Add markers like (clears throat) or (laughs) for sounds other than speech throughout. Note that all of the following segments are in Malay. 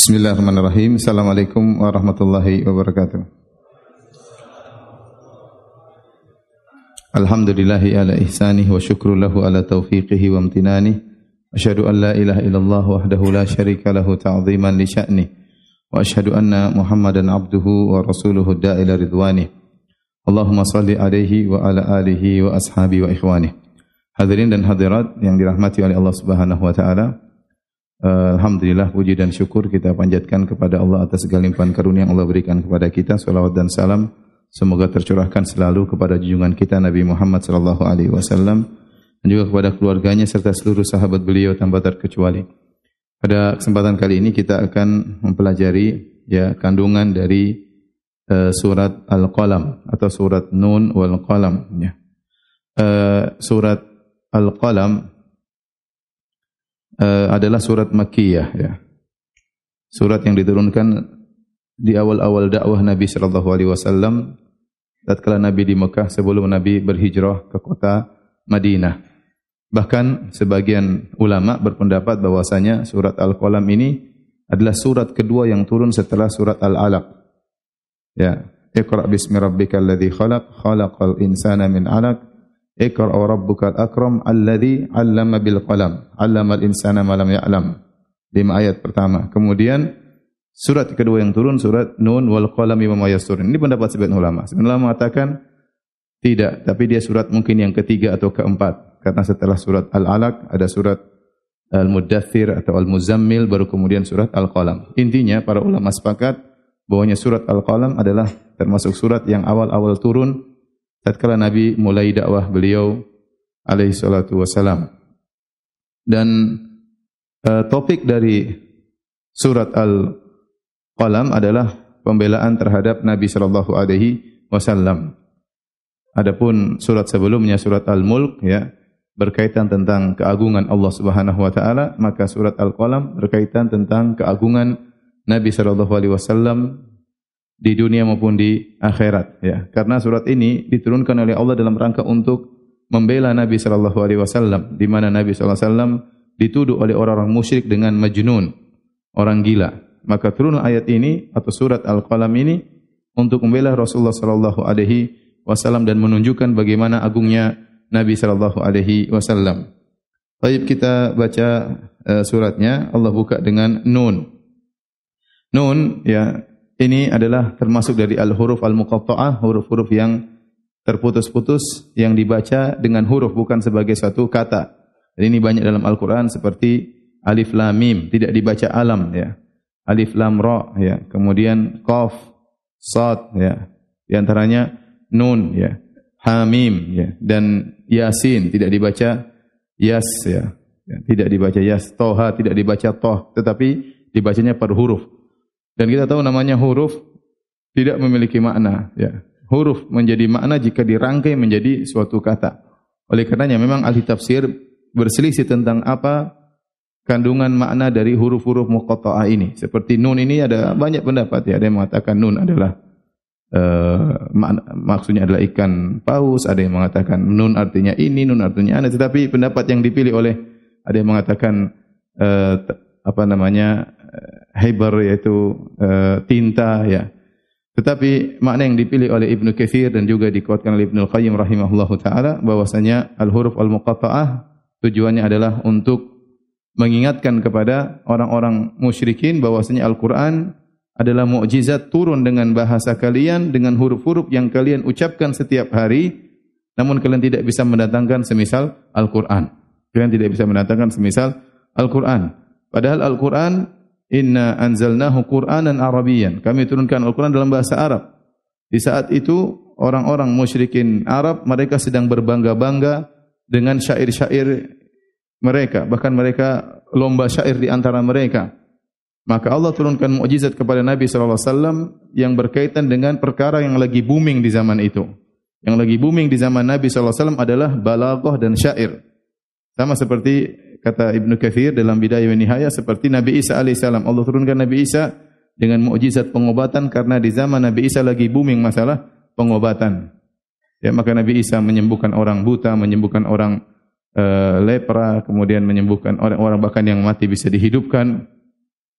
Bismillahirrahmanirrahim. Assalamualaikum warahmatullahi wabarakatuh. Alhamdulillahi ala ihsanih wa syukru lahu ala taufiqihi wa amtinanih. Asyhadu an la ilaha illallah wahdahu la syarika lahu ta'ziman li sya'nih. Wa asyhadu anna Muhammadan abduhu wa rasuluhu da'ila ridwanih. Allahumma salli alaihi wa ala alihi wa ashabi wa ikhwanih. Hadirin dan hadirat yang dirahmati oleh Allah Subhanahu wa taala. Alhamdulillah puji dan syukur kita panjatkan kepada Allah atas segala limpahan karunia yang Allah berikan kepada kita. Salawat dan salam semoga tercurahkan selalu kepada junjungan kita Nabi Muhammad sallallahu alaihi wasallam dan juga kepada keluarganya serta seluruh sahabat beliau tanpa terkecuali. Pada kesempatan kali ini kita akan mempelajari ya kandungan dari uh, surat Al-Qalam atau surat Nun wal Qalam ya. Uh, surat Al-Qalam uh, adalah surat Makkiyah ya. Surat yang diturunkan di awal-awal dakwah Nabi sallallahu alaihi wasallam tatkala Nabi di Mekah sebelum Nabi berhijrah ke kota Madinah. Bahkan sebagian ulama berpendapat bahwasanya surat Al-Qalam ini adalah surat kedua yang turun setelah surat Al-Alaq. Ya, Iqra bismi rabbikal ladzi khalaq, khalaqal insana min 'alaq. Iqra wa rabbukal akram alladhi 'allama bil qalam, 'allama al insana ma lam ya'lam. Lima ayat pertama. Kemudian surat kedua yang turun surat Nun wal qalami wa ma Ini pendapat sebagian ulama. Sebagian ulama mengatakan tidak, tapi dia surat mungkin yang ketiga atau keempat. Karena setelah surat Al-Alaq ada surat Al-Muddathir atau Al-Muzammil baru kemudian surat Al-Qalam. Intinya para ulama sepakat bahwanya surat Al-Qalam adalah termasuk surat yang awal-awal turun tatkala Nabi mulai dakwah beliau alaihi salatu wasalam. Dan uh, topik dari surat Al-Qalam adalah pembelaan terhadap Nabi sallallahu alaihi wasallam. Adapun surat sebelumnya surat Al-Mulk ya berkaitan tentang keagungan Allah Subhanahu wa taala, maka surat Al-Qalam berkaitan tentang keagungan Nabi sallallahu alaihi wasallam di dunia maupun di akhirat ya. Karena surat ini diturunkan oleh Allah dalam rangka untuk membela Nabi sallallahu alaihi wasallam di mana Nabi sallallahu alaihi wasallam dituduh oleh orang-orang musyrik dengan majnun orang gila. Maka turun ayat ini atau surat al-qalam ini untuk membela Rasulullah sallallahu alaihi wasallam dan menunjukkan bagaimana agungnya Nabi sallallahu alaihi wasallam. Baik kita baca uh, suratnya. Allah buka dengan nun. Nun ya ini adalah termasuk dari al-huruf al-muqatta'ah, huruf-huruf yang terputus-putus yang dibaca dengan huruf bukan sebagai satu kata. Dan ini banyak dalam Al-Qur'an seperti alif lam mim, tidak dibaca alam ya. Alif lam ra ya. Kemudian qaf, sad ya. Di antaranya nun ya. Ha mim ya dan yasin tidak dibaca yas ya. ya. Tidak dibaca yas, toha tidak dibaca toh, tetapi dibacanya per huruf. Dan kita tahu namanya huruf tidak memiliki makna. Ya. Huruf menjadi makna jika dirangkai menjadi suatu kata. Oleh karenanya memang ahli tafsir berselisih tentang apa kandungan makna dari huruf-huruf muqatta'ah ini. Seperti nun ini ada banyak pendapat ya. Ada yang mengatakan nun adalah uh, makna, maksudnya adalah ikan paus. Ada yang mengatakan nun artinya ini, nun artinya ane. Tetapi pendapat yang dipilih oleh ada yang mengatakan uh, apa namanya hibar yaitu uh, tinta ya. Tetapi makna yang dipilih oleh Ibnu Katsir dan juga dikuatkan oleh Ibnu Qayyim rahimahullahu taala bahwasanya al-huruf al-muqatta'ah tujuannya adalah untuk mengingatkan kepada orang-orang musyrikin bahwasanya Al-Qur'an adalah mukjizat turun dengan bahasa kalian dengan huruf-huruf yang kalian ucapkan setiap hari namun kalian tidak bisa mendatangkan semisal Al-Qur'an. Kalian tidak bisa mendatangkan semisal Al-Qur'an. Padahal Al-Qur'an Inna anzalnahu Qur'anan Arabiyan. Kami turunkan Al-Quran dalam bahasa Arab. Di saat itu orang-orang musyrikin Arab mereka sedang berbangga-bangga dengan syair-syair mereka. Bahkan mereka lomba syair di antara mereka. Maka Allah turunkan mukjizat kepada Nabi wasallam yang berkaitan dengan perkara yang lagi booming di zaman itu. Yang lagi booming di zaman Nabi wasallam adalah balaghah dan syair. Sama seperti kata Ibnu Katsir dalam Bidayah wa Nihayah seperti Nabi Isa alaihissalam Allah turunkan Nabi Isa dengan mukjizat pengobatan karena di zaman Nabi Isa lagi booming masalah pengobatan. Ya maka Nabi Isa menyembuhkan orang buta, menyembuhkan orang uh, lepra, kemudian menyembuhkan orang-orang bahkan yang mati bisa dihidupkan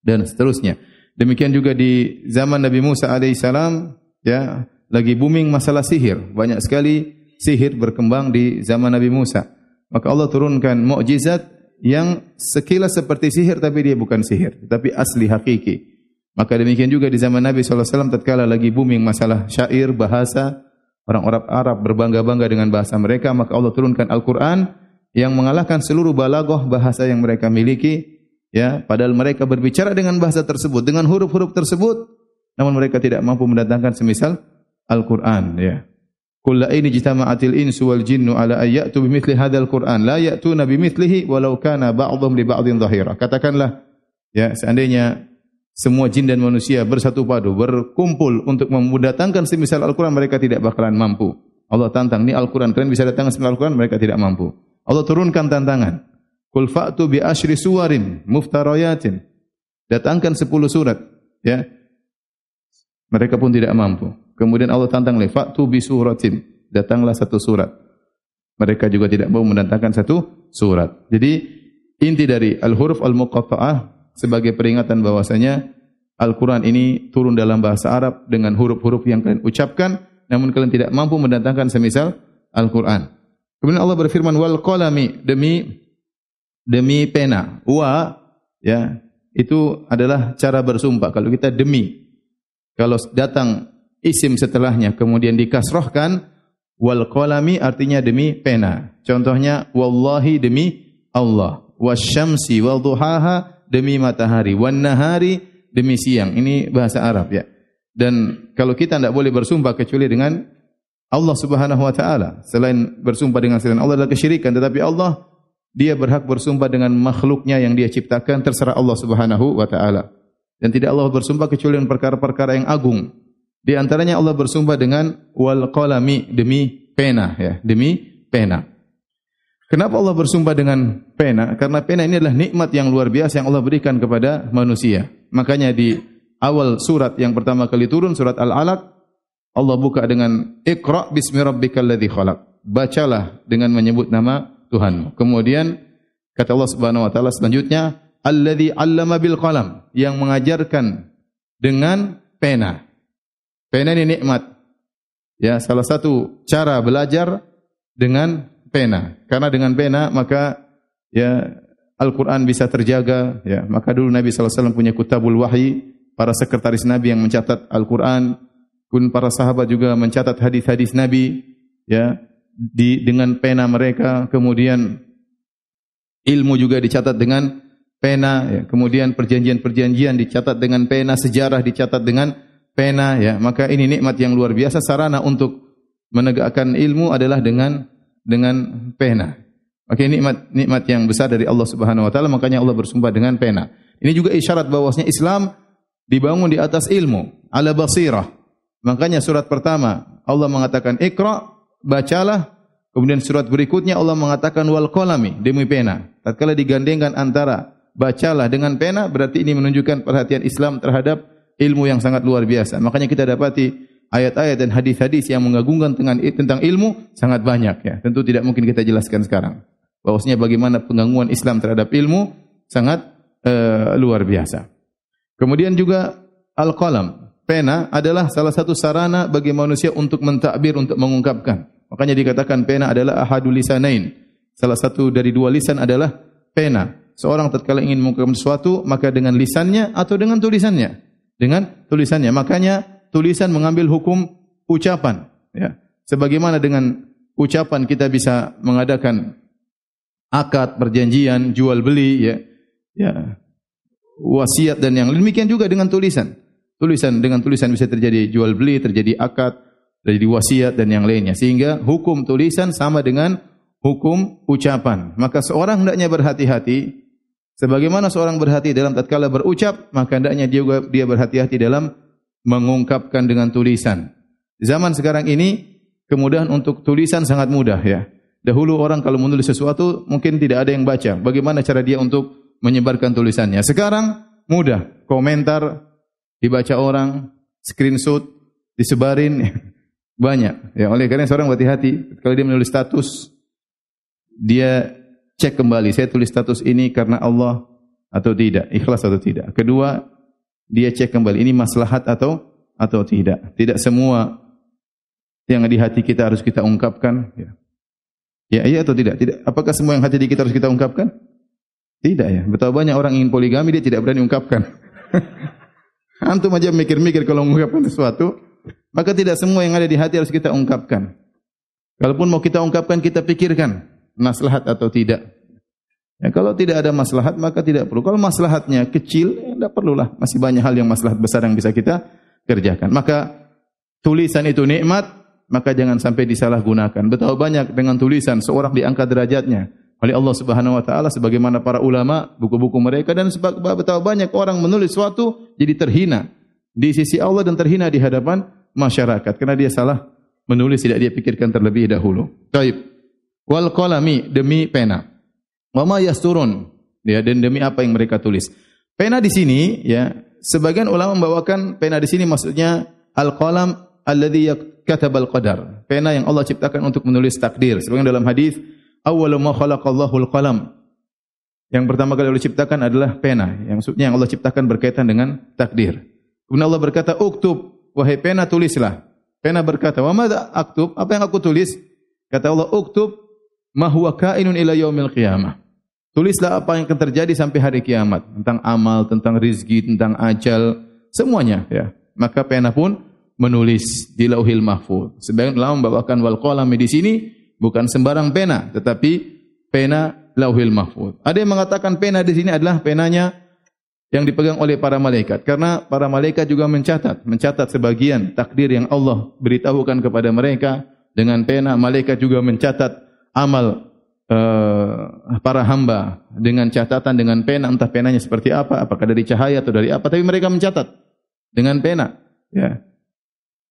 dan seterusnya. Demikian juga di zaman Nabi Musa alaihissalam, ya, lagi booming masalah sihir. Banyak sekali sihir berkembang di zaman Nabi Musa. Maka Allah turunkan mukjizat yang sekilas seperti sihir tapi dia bukan sihir, tapi asli hakiki. Maka demikian juga di zaman Nabi SAW tatkala lagi booming masalah syair, bahasa, orang-orang Arab berbangga-bangga dengan bahasa mereka, maka Allah turunkan Al-Quran yang mengalahkan seluruh balagoh bahasa yang mereka miliki, ya, padahal mereka berbicara dengan bahasa tersebut, dengan huruf-huruf tersebut, namun mereka tidak mampu mendatangkan semisal Al-Quran, ya. Kulla ini jitama'atil insu wal jinnu ala ayyatu bimithli hadzal Qur'an la ya'tuna bimithlihi walau kana ba'dhum li ba'dhin dhahira. Katakanlah ya seandainya semua jin dan manusia bersatu padu berkumpul untuk mendatangkan semisal Al-Qur'an mereka tidak bakalan mampu. Allah tantang ni Al-Qur'an kalian bisa datangkan semisal Al-Qur'an mereka tidak mampu. Allah turunkan tantangan. Qul fa'tu bi asyri suwarin muftarayatin. Datangkan 10 surat ya. Mereka pun tidak mampu. Kemudian Allah tantang lagi, "Fa'tu bi suratin." Datanglah satu surat. Mereka juga tidak mau mendatangkan satu surat. Jadi inti dari al-huruf al-muqatta'ah sebagai peringatan bahwasanya Al-Quran ini turun dalam bahasa Arab dengan huruf-huruf yang kalian ucapkan, namun kalian tidak mampu mendatangkan semisal Al-Quran. Kemudian Allah berfirman, wal qalami demi demi pena. Wa ya itu adalah cara bersumpah. Kalau kita demi, kalau datang isim setelahnya kemudian dikasrohkan wal qalami artinya demi pena. Contohnya wallahi demi Allah, wasyamsi wal duhaha demi matahari, wan nahari demi siang. Ini bahasa Arab ya. Dan kalau kita tidak boleh bersumpah kecuali dengan Allah Subhanahu wa taala, selain bersumpah dengan selain Allah adalah kesyirikan, tetapi Allah dia berhak bersumpah dengan makhluknya yang dia ciptakan terserah Allah Subhanahu wa taala. Dan tidak Allah bersumpah kecuali dengan perkara-perkara yang agung. Di antaranya Allah bersumpah dengan wal qalami demi pena ya, demi pena. Kenapa Allah bersumpah dengan pena? Karena pena ini adalah nikmat yang luar biasa yang Allah berikan kepada manusia. Makanya di awal surat yang pertama kali turun surat Al-Alaq Allah buka dengan Iqra bismi rabbikal ladzi khalaq. Bacalah dengan menyebut nama Tuhanmu. Kemudian kata Allah Subhanahu wa taala selanjutnya alladzi 'allama bil qalam yang mengajarkan dengan pena. Pena ini nikmat. Ya, salah satu cara belajar dengan pena. Karena dengan pena maka ya Al-Qur'an bisa terjaga, ya. Maka dulu Nabi sallallahu alaihi wasallam punya kutabul wahyi, para sekretaris Nabi yang mencatat Al-Qur'an, pun para sahabat juga mencatat hadis-hadis Nabi, ya, di dengan pena mereka, kemudian ilmu juga dicatat dengan pena, ya. kemudian perjanjian-perjanjian dicatat dengan pena, sejarah dicatat dengan pena ya. Maka ini nikmat yang luar biasa. Sarana untuk menegakkan ilmu adalah dengan dengan pena. Maka ini nikmat nikmat yang besar dari Allah Subhanahu wa taala. Makanya Allah bersumpah dengan pena. Ini juga isyarat bahwasanya Islam dibangun di atas ilmu ala basirah. Makanya surat pertama Allah mengatakan ikra bacalah. Kemudian surat berikutnya Allah mengatakan wal qalami demi pena. Tatkala digandengkan antara bacalah dengan pena berarti ini menunjukkan perhatian Islam terhadap ilmu yang sangat luar biasa. Makanya kita dapati ayat-ayat dan hadis-hadis yang mengagungkan tentang ilmu sangat banyak ya. Tentu tidak mungkin kita jelaskan sekarang. Bahwasanya bagaimana pengagungkan Islam terhadap ilmu sangat uh, luar biasa. Kemudian juga al-qalam, pena adalah salah satu sarana bagi manusia untuk mentakbir untuk mengungkapkan. Makanya dikatakan pena adalah ahadul lisanain. Salah satu dari dua lisan adalah pena. Seorang tatkala ingin mengungkapkan sesuatu maka dengan lisannya atau dengan tulisannya dengan tulisannya. Makanya tulisan mengambil hukum ucapan. Ya. Sebagaimana dengan ucapan kita bisa mengadakan akad, perjanjian, jual beli, ya, ya, wasiat dan yang demikian juga dengan tulisan. Tulisan dengan tulisan bisa terjadi jual beli, terjadi akad, terjadi wasiat dan yang lainnya. Sehingga hukum tulisan sama dengan hukum ucapan. Maka seorang hendaknya berhati-hati Sebagaimana seorang berhati dalam tatkala berucap, maka hendaknya dia juga dia berhati-hati dalam mengungkapkan dengan tulisan. Zaman sekarang ini kemudahan untuk tulisan sangat mudah ya. Dahulu orang kalau menulis sesuatu mungkin tidak ada yang baca. Bagaimana cara dia untuk menyebarkan tulisannya? Sekarang mudah. Komentar dibaca orang, screenshot disebarin banyak. Ya, oleh karena seorang berhati-hati kalau dia menulis status dia cek kembali saya tulis status ini karena Allah atau tidak, ikhlas atau tidak. Kedua, dia cek kembali ini maslahat atau atau tidak. Tidak semua yang di hati kita harus kita ungkapkan. Ya, ya iya atau tidak? Tidak. Apakah semua yang hati di kita harus kita ungkapkan? Tidak ya. Betapa banyak orang ingin poligami dia tidak berani ungkapkan. (laughs) Antum aja mikir-mikir kalau mengungkapkan sesuatu, maka tidak semua yang ada di hati harus kita ungkapkan. Kalaupun mau kita ungkapkan, kita pikirkan maslahat atau tidak. Ya, kalau tidak ada maslahat, maka tidak perlu. Kalau maslahatnya kecil, ya, tidak perlulah. Masih banyak hal yang maslahat besar yang bisa kita kerjakan. Maka tulisan itu nikmat, maka jangan sampai disalahgunakan. Betapa banyak dengan tulisan seorang diangkat derajatnya oleh Allah Subhanahu wa taala sebagaimana para ulama buku-buku mereka dan betapa banyak orang menulis sesuatu jadi terhina di sisi Allah dan terhina di hadapan masyarakat karena dia salah menulis tidak dia pikirkan terlebih dahulu. Baik. Wal qalami demi pena. Wa ma yasturun ya dan demi apa yang mereka tulis. Pena di sini ya sebagian ulama membawakan pena di sini maksudnya al qalam alladhi katabal qadar. Pena yang Allah ciptakan untuk menulis takdir. Sebagian dalam hadis awwalu ma khalaqallahu al-qalam. Yang pertama kali Allah ciptakan adalah pena. Yang maksudnya yang Allah ciptakan berkaitan dengan takdir. Kemudian Allah berkata, "Uktub, wahai pena tulislah." Pena berkata, "Wa madza aktub?" Apa yang aku tulis? Kata Allah, "Uktub ma huwa kainun ila yaumil qiyamah." Tulislah apa yang akan terjadi sampai hari kiamat tentang amal, tentang rizki, tentang ajal, semuanya ya. Maka pena pun menulis di Lauhil Mahfuz. Sebagian ulama membawakan wal qalam di sini bukan sembarang pena tetapi pena lauhil mahfuz. Ada yang mengatakan pena di sini adalah penanya yang dipegang oleh para malaikat karena para malaikat juga mencatat mencatat sebagian takdir yang Allah beritahukan kepada mereka dengan pena malaikat juga mencatat amal uh, para hamba dengan catatan dengan pena entah penanya seperti apa apakah dari cahaya atau dari apa tapi mereka mencatat dengan pena ya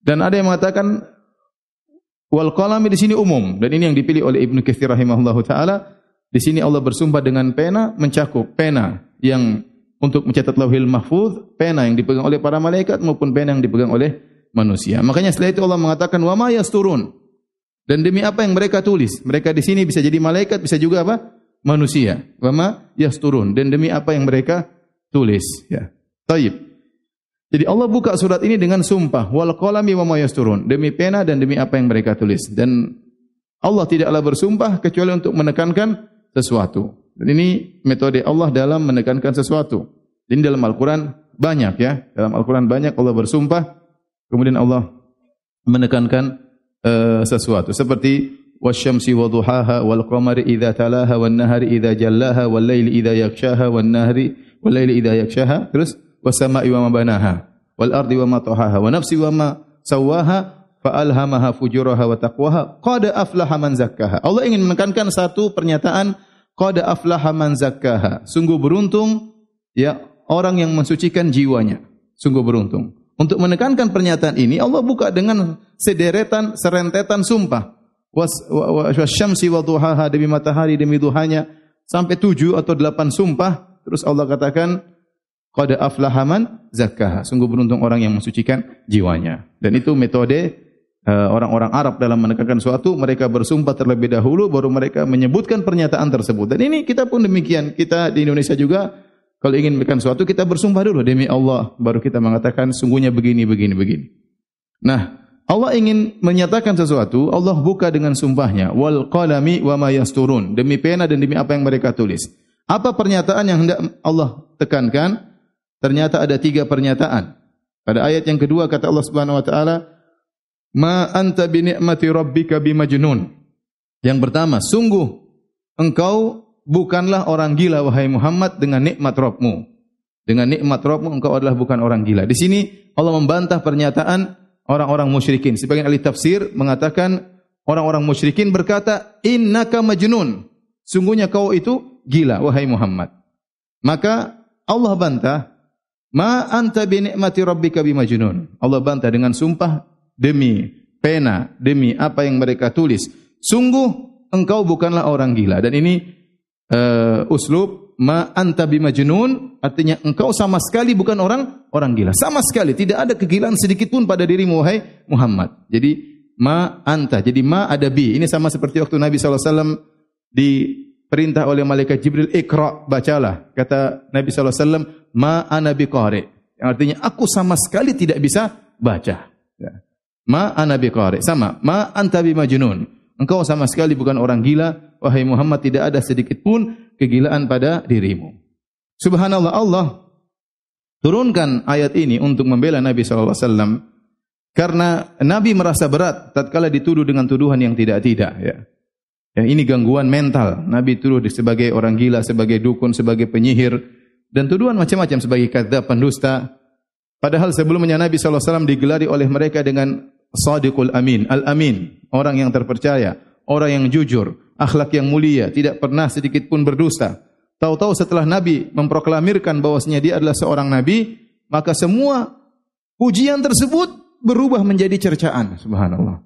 dan ada yang mengatakan Wal qalami di sini umum dan ini yang dipilih oleh Ibnu Katsir rahimahullahu taala. Di sini Allah bersumpah dengan pena mencakup pena yang untuk mencatat lauhil mahfuz, pena yang dipegang oleh para malaikat maupun pena yang dipegang oleh manusia. Makanya setelah itu Allah mengatakan wa ma yasturun. Dan demi apa yang mereka tulis? Mereka di sini bisa jadi malaikat, bisa juga apa? Manusia. Wa ma yasturun. Dan demi apa yang mereka tulis? Ya. Taib. Jadi Allah buka surat ini dengan sumpah wal qalami wa ma yasturun demi pena dan demi apa yang mereka tulis dan Allah tidaklah bersumpah kecuali untuk menekankan sesuatu. Dan ini metode Allah dalam menekankan sesuatu. Ini dalam Al-Qur'an banyak ya. Dalam Al-Qur'an banyak Allah bersumpah kemudian Allah menekankan uh, sesuatu. Seperti wasyamsi wadhuhaha wal qamari idza talaha wan nahari idza jallaha wal laili idza yakshaha wan nahari wal laili idza yakshaha. Terus wasama'i wa ma banaha wal ardi wa ma tahaha wa nafsi wa ma sawaha fa alhamaha fujuraha wa taqwaha qad aflaha man zakkaha. Allah ingin menekankan satu pernyataan qad aflaha man zakkaha. Sungguh beruntung ya orang yang mensucikan jiwanya. Sungguh beruntung untuk menekankan pernyataan ini Allah buka dengan sederetan serentetan sumpah was wasyamsi wa duhaha demi matahari demi duhanya sampai tujuh atau delapan sumpah terus Allah katakan Qad aflaha man zakkaha. Sungguh beruntung orang yang mensucikan jiwanya. Dan itu metode uh, orang-orang Arab dalam menekankan suatu, mereka bersumpah terlebih dahulu baru mereka menyebutkan pernyataan tersebut. Dan ini kita pun demikian. Kita di Indonesia juga kalau ingin menekan suatu kita bersumpah dulu demi Allah baru kita mengatakan sungguhnya begini begini begini. Nah, Allah ingin menyatakan sesuatu, Allah buka dengan sumpahnya, wal qalami wa ma yasturun, demi pena dan demi apa yang mereka tulis. Apa pernyataan yang hendak Allah tekankan? ternyata ada tiga pernyataan. Pada ayat yang kedua kata Allah Subhanahu wa taala, "Ma anta bi ni'mati rabbika bimajnun." Yang pertama, sungguh engkau bukanlah orang gila wahai Muhammad dengan nikmat Rabbmu. Dengan nikmat Rabbmu engkau adalah bukan orang gila. Di sini Allah membantah pernyataan orang-orang musyrikin. Sebagian ahli tafsir mengatakan orang-orang musyrikin berkata, "Innaka majnun." Sungguhnya kau itu gila wahai Muhammad. Maka Allah bantah Ma anta bi ni'mati rabbika bimajnun. Allah bantah dengan sumpah demi pena, demi apa yang mereka tulis. Sungguh engkau bukanlah orang gila. Dan ini uh, uslub ma anta bimajnun artinya engkau sama sekali bukan orang orang gila. Sama sekali tidak ada kegilaan sedikit pun pada dirimu wahai Muhammad. Jadi ma anta. Jadi ma ada bi. Ini sama seperti waktu Nabi wasallam di perintah oleh malaikat Jibril ikra bacalah kata Nabi wasallam ma ana biqari Yang artinya aku sama sekali tidak bisa baca. Ya. Ma ana biqari. Sama. Ma anta bimajnun. Engkau sama sekali bukan orang gila. Wahai Muhammad tidak ada sedikit pun kegilaan pada dirimu. Subhanallah Allah turunkan ayat ini untuk membela Nabi wasallam karena Nabi merasa berat tatkala dituduh dengan tuduhan yang tidak-tidak ya. Yang ini gangguan mental. Nabi tuduh sebagai orang gila, sebagai dukun, sebagai penyihir dan tuduhan macam-macam sebagai kadzab, pendusta. Padahal sebelumnya Nabi wasallam digelari oleh mereka dengan Sadiqul Amin, Al-Amin, orang yang terpercaya, orang yang jujur, akhlak yang mulia, tidak pernah sedikit pun berdusta. Tahu-tahu setelah Nabi memproklamirkan bahwasanya dia adalah seorang nabi, maka semua pujian tersebut berubah menjadi cercaan, subhanallah.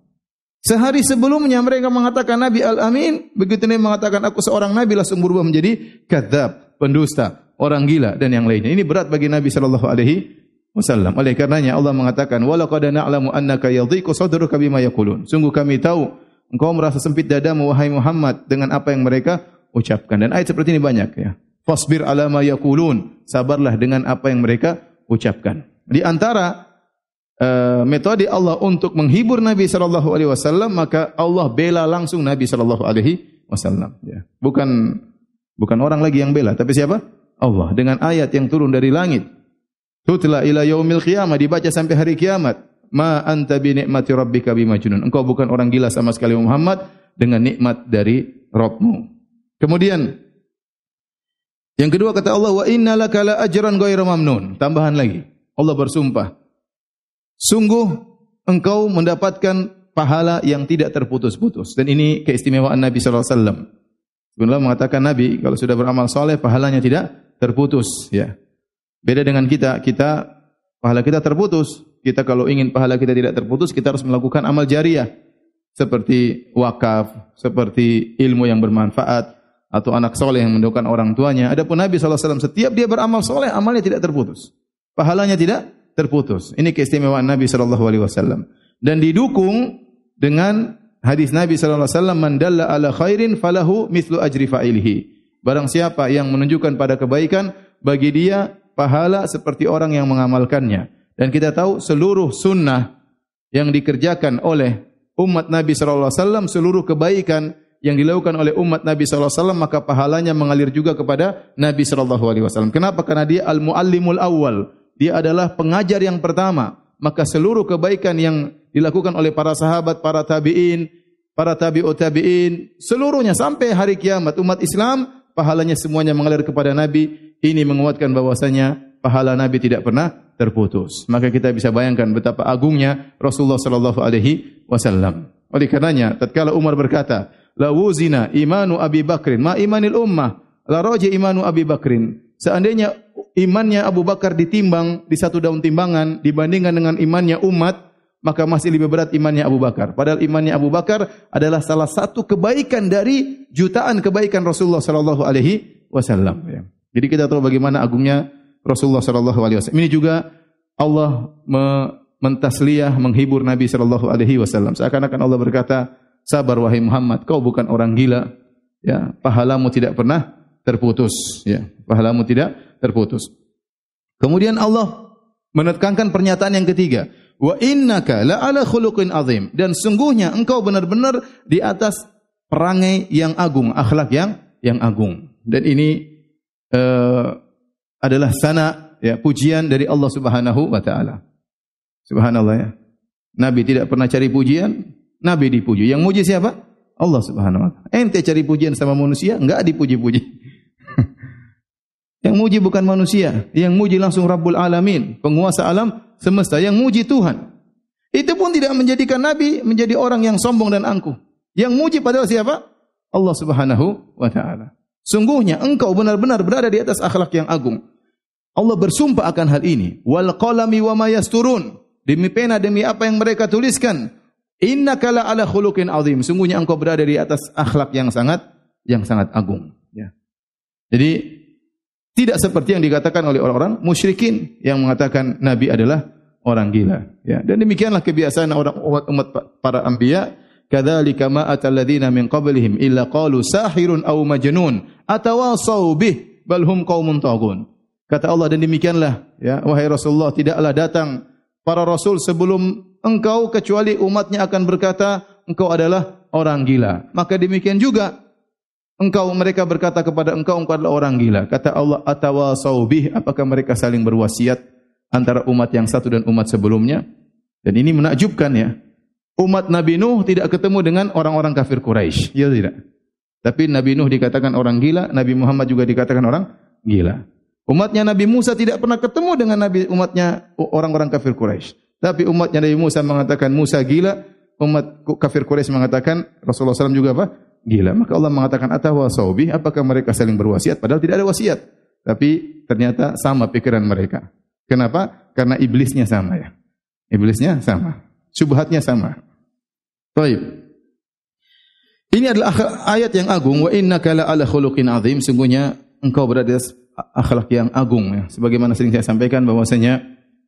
Sehari sebelumnya mereka mengatakan Nabi Al-Amin, begitu Nabi mengatakan aku seorang Nabi langsung berubah menjadi kadzab, pendusta, orang gila dan yang lainnya. Ini berat bagi Nabi sallallahu alaihi wasallam. Oleh karenanya Allah mengatakan wala qad na'lamu annaka yadhiqu sadruka bima yaqulun. Sungguh kami tahu engkau merasa sempit dadamu wahai Muhammad dengan apa yang mereka ucapkan. Dan ayat seperti ini banyak ya. Fasbir ala ma yaqulun. Sabarlah dengan apa yang mereka ucapkan. Di antara uh, metode Allah untuk menghibur Nabi sallallahu alaihi wasallam maka Allah bela langsung Nabi sallallahu alaihi wasallam ya. Bukan bukan orang lagi yang bela tapi siapa? Allah dengan ayat yang turun dari langit Tutla ila yaumil qiyamah dibaca sampai hari kiamat. Ma anta bi nikmati rabbika bimajnun. Engkau bukan orang gila sama sekali Muhammad dengan nikmat dari Rabbmu. Kemudian yang kedua kata Allah wa inna laka la ajran ghairu mamnun. Tambahan lagi. Allah bersumpah. Sungguh engkau mendapatkan pahala yang tidak terputus-putus. Dan ini keistimewaan Nabi sallallahu alaihi wasallam. Sebenarnya mengatakan Nabi kalau sudah beramal soleh pahalanya tidak terputus ya. Beda dengan kita, kita pahala kita terputus. Kita kalau ingin pahala kita tidak terputus, kita harus melakukan amal jariah seperti wakaf, seperti ilmu yang bermanfaat atau anak soleh yang mendoakan orang tuanya. Adapun Nabi SAW setiap dia beramal soleh, amalnya tidak terputus. Pahalanya tidak terputus. Ini keistimewaan Nabi SAW. Dan didukung dengan hadis Nabi SAW, Man dalla ala khairin falahu mithlu ajri fa'ilihi. Barang siapa yang menunjukkan pada kebaikan, bagi dia pahala seperti orang yang mengamalkannya. Dan kita tahu seluruh sunnah yang dikerjakan oleh umat Nabi sallallahu alaihi wasallam seluruh kebaikan yang dilakukan oleh umat Nabi sallallahu alaihi wasallam maka pahalanya mengalir juga kepada Nabi sallallahu alaihi wasallam. Kenapa? Karena dia al-muallimul awal. Dia adalah pengajar yang pertama. Maka seluruh kebaikan yang dilakukan oleh para sahabat, para tabi'in, para tabi'ut tabi'in, seluruhnya sampai hari kiamat umat Islam pahalanya semuanya mengalir kepada Nabi. Ini menguatkan bahwasanya pahala Nabi tidak pernah terputus. Maka kita bisa bayangkan betapa agungnya Rasulullah sallallahu alaihi wasallam. Oleh karenanya, tatkala Umar berkata, "La wuzina imanu Abi Bakrin ma imanil ummah, la raja imanu Abi Bakrin." Seandainya imannya Abu Bakar ditimbang di satu daun timbangan dibandingkan dengan imannya umat, maka masih lebih berat imannya Abu Bakar. Padahal imannya Abu Bakar adalah salah satu kebaikan dari jutaan kebaikan Rasulullah sallallahu alaihi wasallam. Ya. Jadi kita tahu bagaimana agungnya Rasulullah sallallahu alaihi wasallam. Ini juga Allah mentasliyah menghibur Nabi sallallahu alaihi wasallam. Seakan-akan Allah berkata, "Sabar wahai Muhammad, kau bukan orang gila. Ya, pahalamu tidak pernah terputus, ya. Pahalamu tidak terputus." Kemudian Allah menekankan pernyataan yang ketiga, wa innaka la ala khuluqin azim dan sungguhnya engkau benar-benar di atas perangai yang agung akhlak yang yang agung dan ini uh, adalah sana ya pujian dari Allah Subhanahu wa taala subhanallah ya nabi tidak pernah cari pujian nabi dipuji yang muji siapa Allah Subhanahu wa taala ente cari pujian sama manusia enggak dipuji-puji (laughs) yang muji bukan manusia yang muji langsung Rabbul Alamin penguasa alam semesta yang muji Tuhan. Itu pun tidak menjadikan Nabi menjadi orang yang sombong dan angkuh. Yang muji padahal siapa? Allah Subhanahu wa taala. Sungguhnya engkau benar-benar berada di atas akhlak yang agung. Allah bersumpah akan hal ini. Wal qalami wa ma yasturun. Demi pena demi apa yang mereka tuliskan. Innaka la ala khuluqin azim. Sungguhnya engkau berada di atas akhlak yang sangat yang sangat agung. Ya. Jadi tidak seperti yang dikatakan oleh orang-orang musyrikin yang mengatakan Nabi adalah orang gila. Ya. Dan demikianlah kebiasaan orang umat, umat para anbiya. Kadzalika ma atal ladzina min qablihim illa qalu sahirun aw majnun atawasau bih bal hum qaumun taghun. Kata Allah dan demikianlah ya wahai Rasulullah tidaklah datang para rasul sebelum engkau kecuali umatnya akan berkata engkau adalah orang gila. Maka demikian juga engkau mereka berkata kepada engkau engkau adalah orang gila. Kata Allah atawasau bih apakah mereka saling berwasiat antara umat yang satu dan umat sebelumnya? Dan ini menakjubkan ya. Umat Nabi Nuh tidak ketemu dengan orang-orang kafir Quraisy. Ya tidak. Tapi Nabi Nuh dikatakan orang gila, Nabi Muhammad juga dikatakan orang gila. Umatnya Nabi Musa tidak pernah ketemu dengan Nabi umatnya orang-orang kafir Quraisy. Tapi umatnya Nabi Musa mengatakan Musa gila, umat kafir Quraisy mengatakan Rasulullah SAW juga apa? Gila. Maka Allah mengatakan atawa saubi, apakah mereka saling berwasiat? Padahal tidak ada wasiat. Tapi ternyata sama pikiran mereka. Kenapa? Karena iblisnya sama ya. Iblisnya sama. Subhatnya sama. Baik. Ini adalah ayat yang agung wa innaka la ala khuluqin azim sungguhnya engkau berada akhlak yang agung ya. Sebagaimana sering saya sampaikan bahwasanya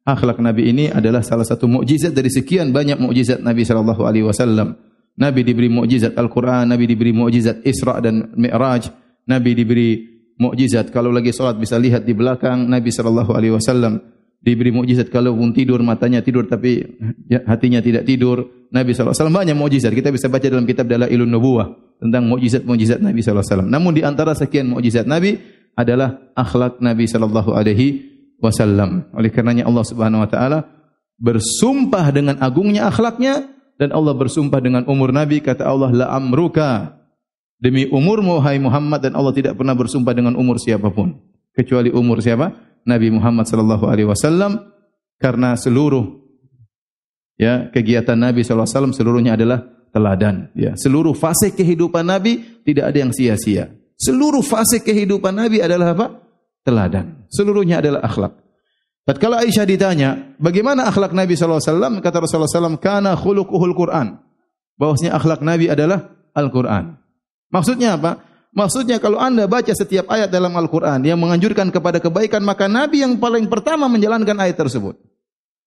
akhlak Nabi ini adalah salah satu mukjizat dari sekian banyak mukjizat Nabi sallallahu alaihi wasallam. Nabi diberi mukjizat Al-Qur'an, Nabi diberi mukjizat Isra dan Mi'raj, Nabi diberi mukjizat kalau lagi salat bisa lihat di belakang Nabi sallallahu alaihi wasallam diberi mukjizat kalau pun tidur matanya tidur tapi hatinya tidak tidur. Nabi wasallam banyak mukjizat. Kita bisa baca dalam kitab Dalailun Nubuwah tentang mukjizat-mukjizat Nabi wasallam. Namun di antara sekian mukjizat Nabi adalah akhlak Nabi sallallahu alaihi wasallam. Oleh karenanya Allah Subhanahu wa taala bersumpah dengan agungnya akhlaknya dan Allah bersumpah dengan umur Nabi kata Allah la amruka demi umurmu hai Muhammad dan Allah tidak pernah bersumpah dengan umur siapapun kecuali umur siapa? Nabi Muhammad sallallahu alaihi wasallam karena seluruh ya kegiatan Nabi sallallahu alaihi wasallam seluruhnya adalah teladan ya seluruh fase kehidupan Nabi tidak ada yang sia-sia Seluruh fase kehidupan Nabi adalah apa? Teladan. Seluruhnya adalah akhlak. Tatkala Aisyah ditanya, bagaimana akhlak Nabi sallallahu alaihi wasallam? Kata Rasulullah sallallahu kana khuluquhul Quran. Bahwasanya akhlak Nabi adalah Al-Quran. Maksudnya apa? Maksudnya kalau Anda baca setiap ayat dalam Al-Quran yang menganjurkan kepada kebaikan, maka Nabi yang paling pertama menjalankan ayat tersebut.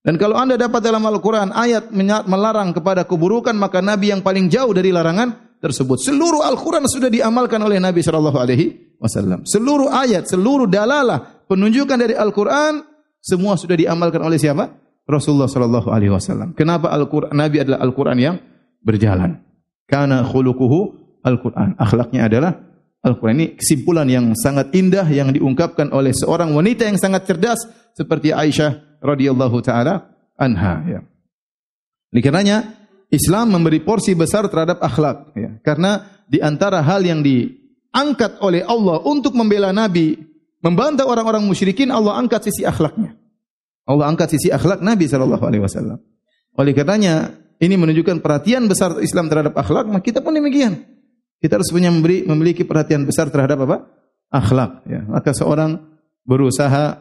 Dan kalau Anda dapat dalam Al-Quran ayat melarang kepada keburukan, maka Nabi yang paling jauh dari larangan tersebut. Seluruh Al-Quran sudah diamalkan oleh Nabi Wasallam. Seluruh ayat, seluruh dalalah penunjukan dari Al-Quran semua sudah diamalkan oleh siapa? Rasulullah Shallallahu Alaihi Wasallam. Kenapa Al-Quran? Nabi adalah Al-Quran yang berjalan. Karena khuluquhu Al-Quran. Akhlaknya adalah Al-Quran. Ini kesimpulan yang sangat indah yang diungkapkan oleh seorang wanita yang sangat cerdas seperti Aisyah radhiyallahu taala anha. Ya. Ini karenanya Islam memberi porsi besar terhadap akhlak. Ya. Karena di antara hal yang diangkat oleh Allah untuk membela Nabi, membantah orang-orang musyrikin, Allah angkat sisi akhlaknya. Allah angkat sisi akhlak Nabi sallallahu alaihi wasallam. Oleh karenanya ini menunjukkan perhatian besar Islam terhadap akhlak, maka kita pun demikian. Kita harus punya memberi, memiliki perhatian besar terhadap apa? Akhlak. Ya. Maka seorang berusaha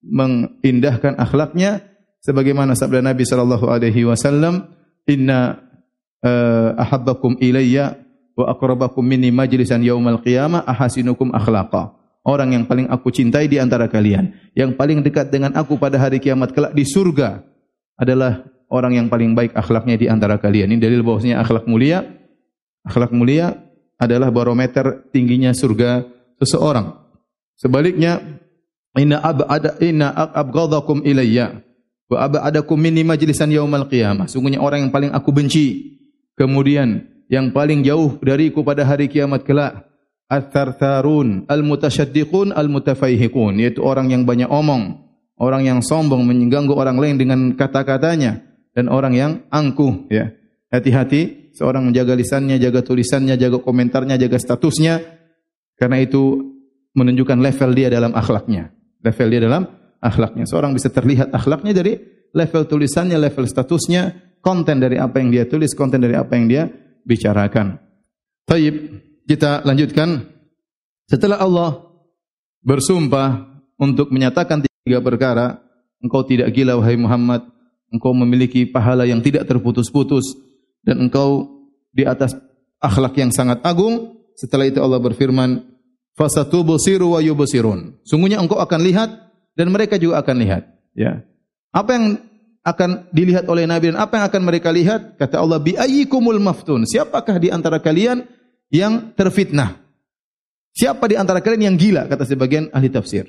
mengindahkan akhlaknya sebagaimana sabda Nabi sallallahu alaihi wasallam, inna uh, ahabbakum ilayya wa aqrabakum minni majlisan yaumal qiyamah ahasinukum akhlaqa. Orang yang paling aku cintai di antara kalian, yang paling dekat dengan aku pada hari kiamat kelak di surga adalah orang yang paling baik akhlaknya di antara kalian. Ini dalil bahwasanya akhlak mulia, akhlak mulia adalah barometer tingginya surga seseorang. Sebaliknya, inna abada inna abghadakum ilayya Wa abadakum minni majlisan yaumal qiyamah. Sungguhnya orang yang paling aku benci. Kemudian yang paling jauh dariku pada hari kiamat kelak. At-tartarun al-mutasyaddiqun al-mutafaihiqun. Yaitu orang yang banyak omong. Orang yang sombong mengganggu orang lain dengan kata-katanya. Dan orang yang angkuh. Ya. Hati-hati. Seorang menjaga lisannya, jaga tulisannya, jaga komentarnya, jaga statusnya. Karena itu menunjukkan level dia dalam akhlaknya. Level dia dalam akhlaknya. Seorang bisa terlihat akhlaknya dari level tulisannya, level statusnya, konten dari apa yang dia tulis, konten dari apa yang dia bicarakan. Taib, kita lanjutkan. Setelah Allah bersumpah untuk menyatakan tiga perkara, engkau tidak gila wahai Muhammad, engkau memiliki pahala yang tidak terputus-putus dan engkau di atas akhlak yang sangat agung. Setelah itu Allah berfirman, "Fasatubsiru wa yubsirun." Sungguhnya engkau akan lihat dan mereka juga akan lihat. Ya. Apa yang akan dilihat oleh Nabi dan apa yang akan mereka lihat? Kata Allah, bi ayyikumul maftun. Siapakah di antara kalian yang terfitnah? Siapa di antara kalian yang gila? Kata sebagian ahli tafsir.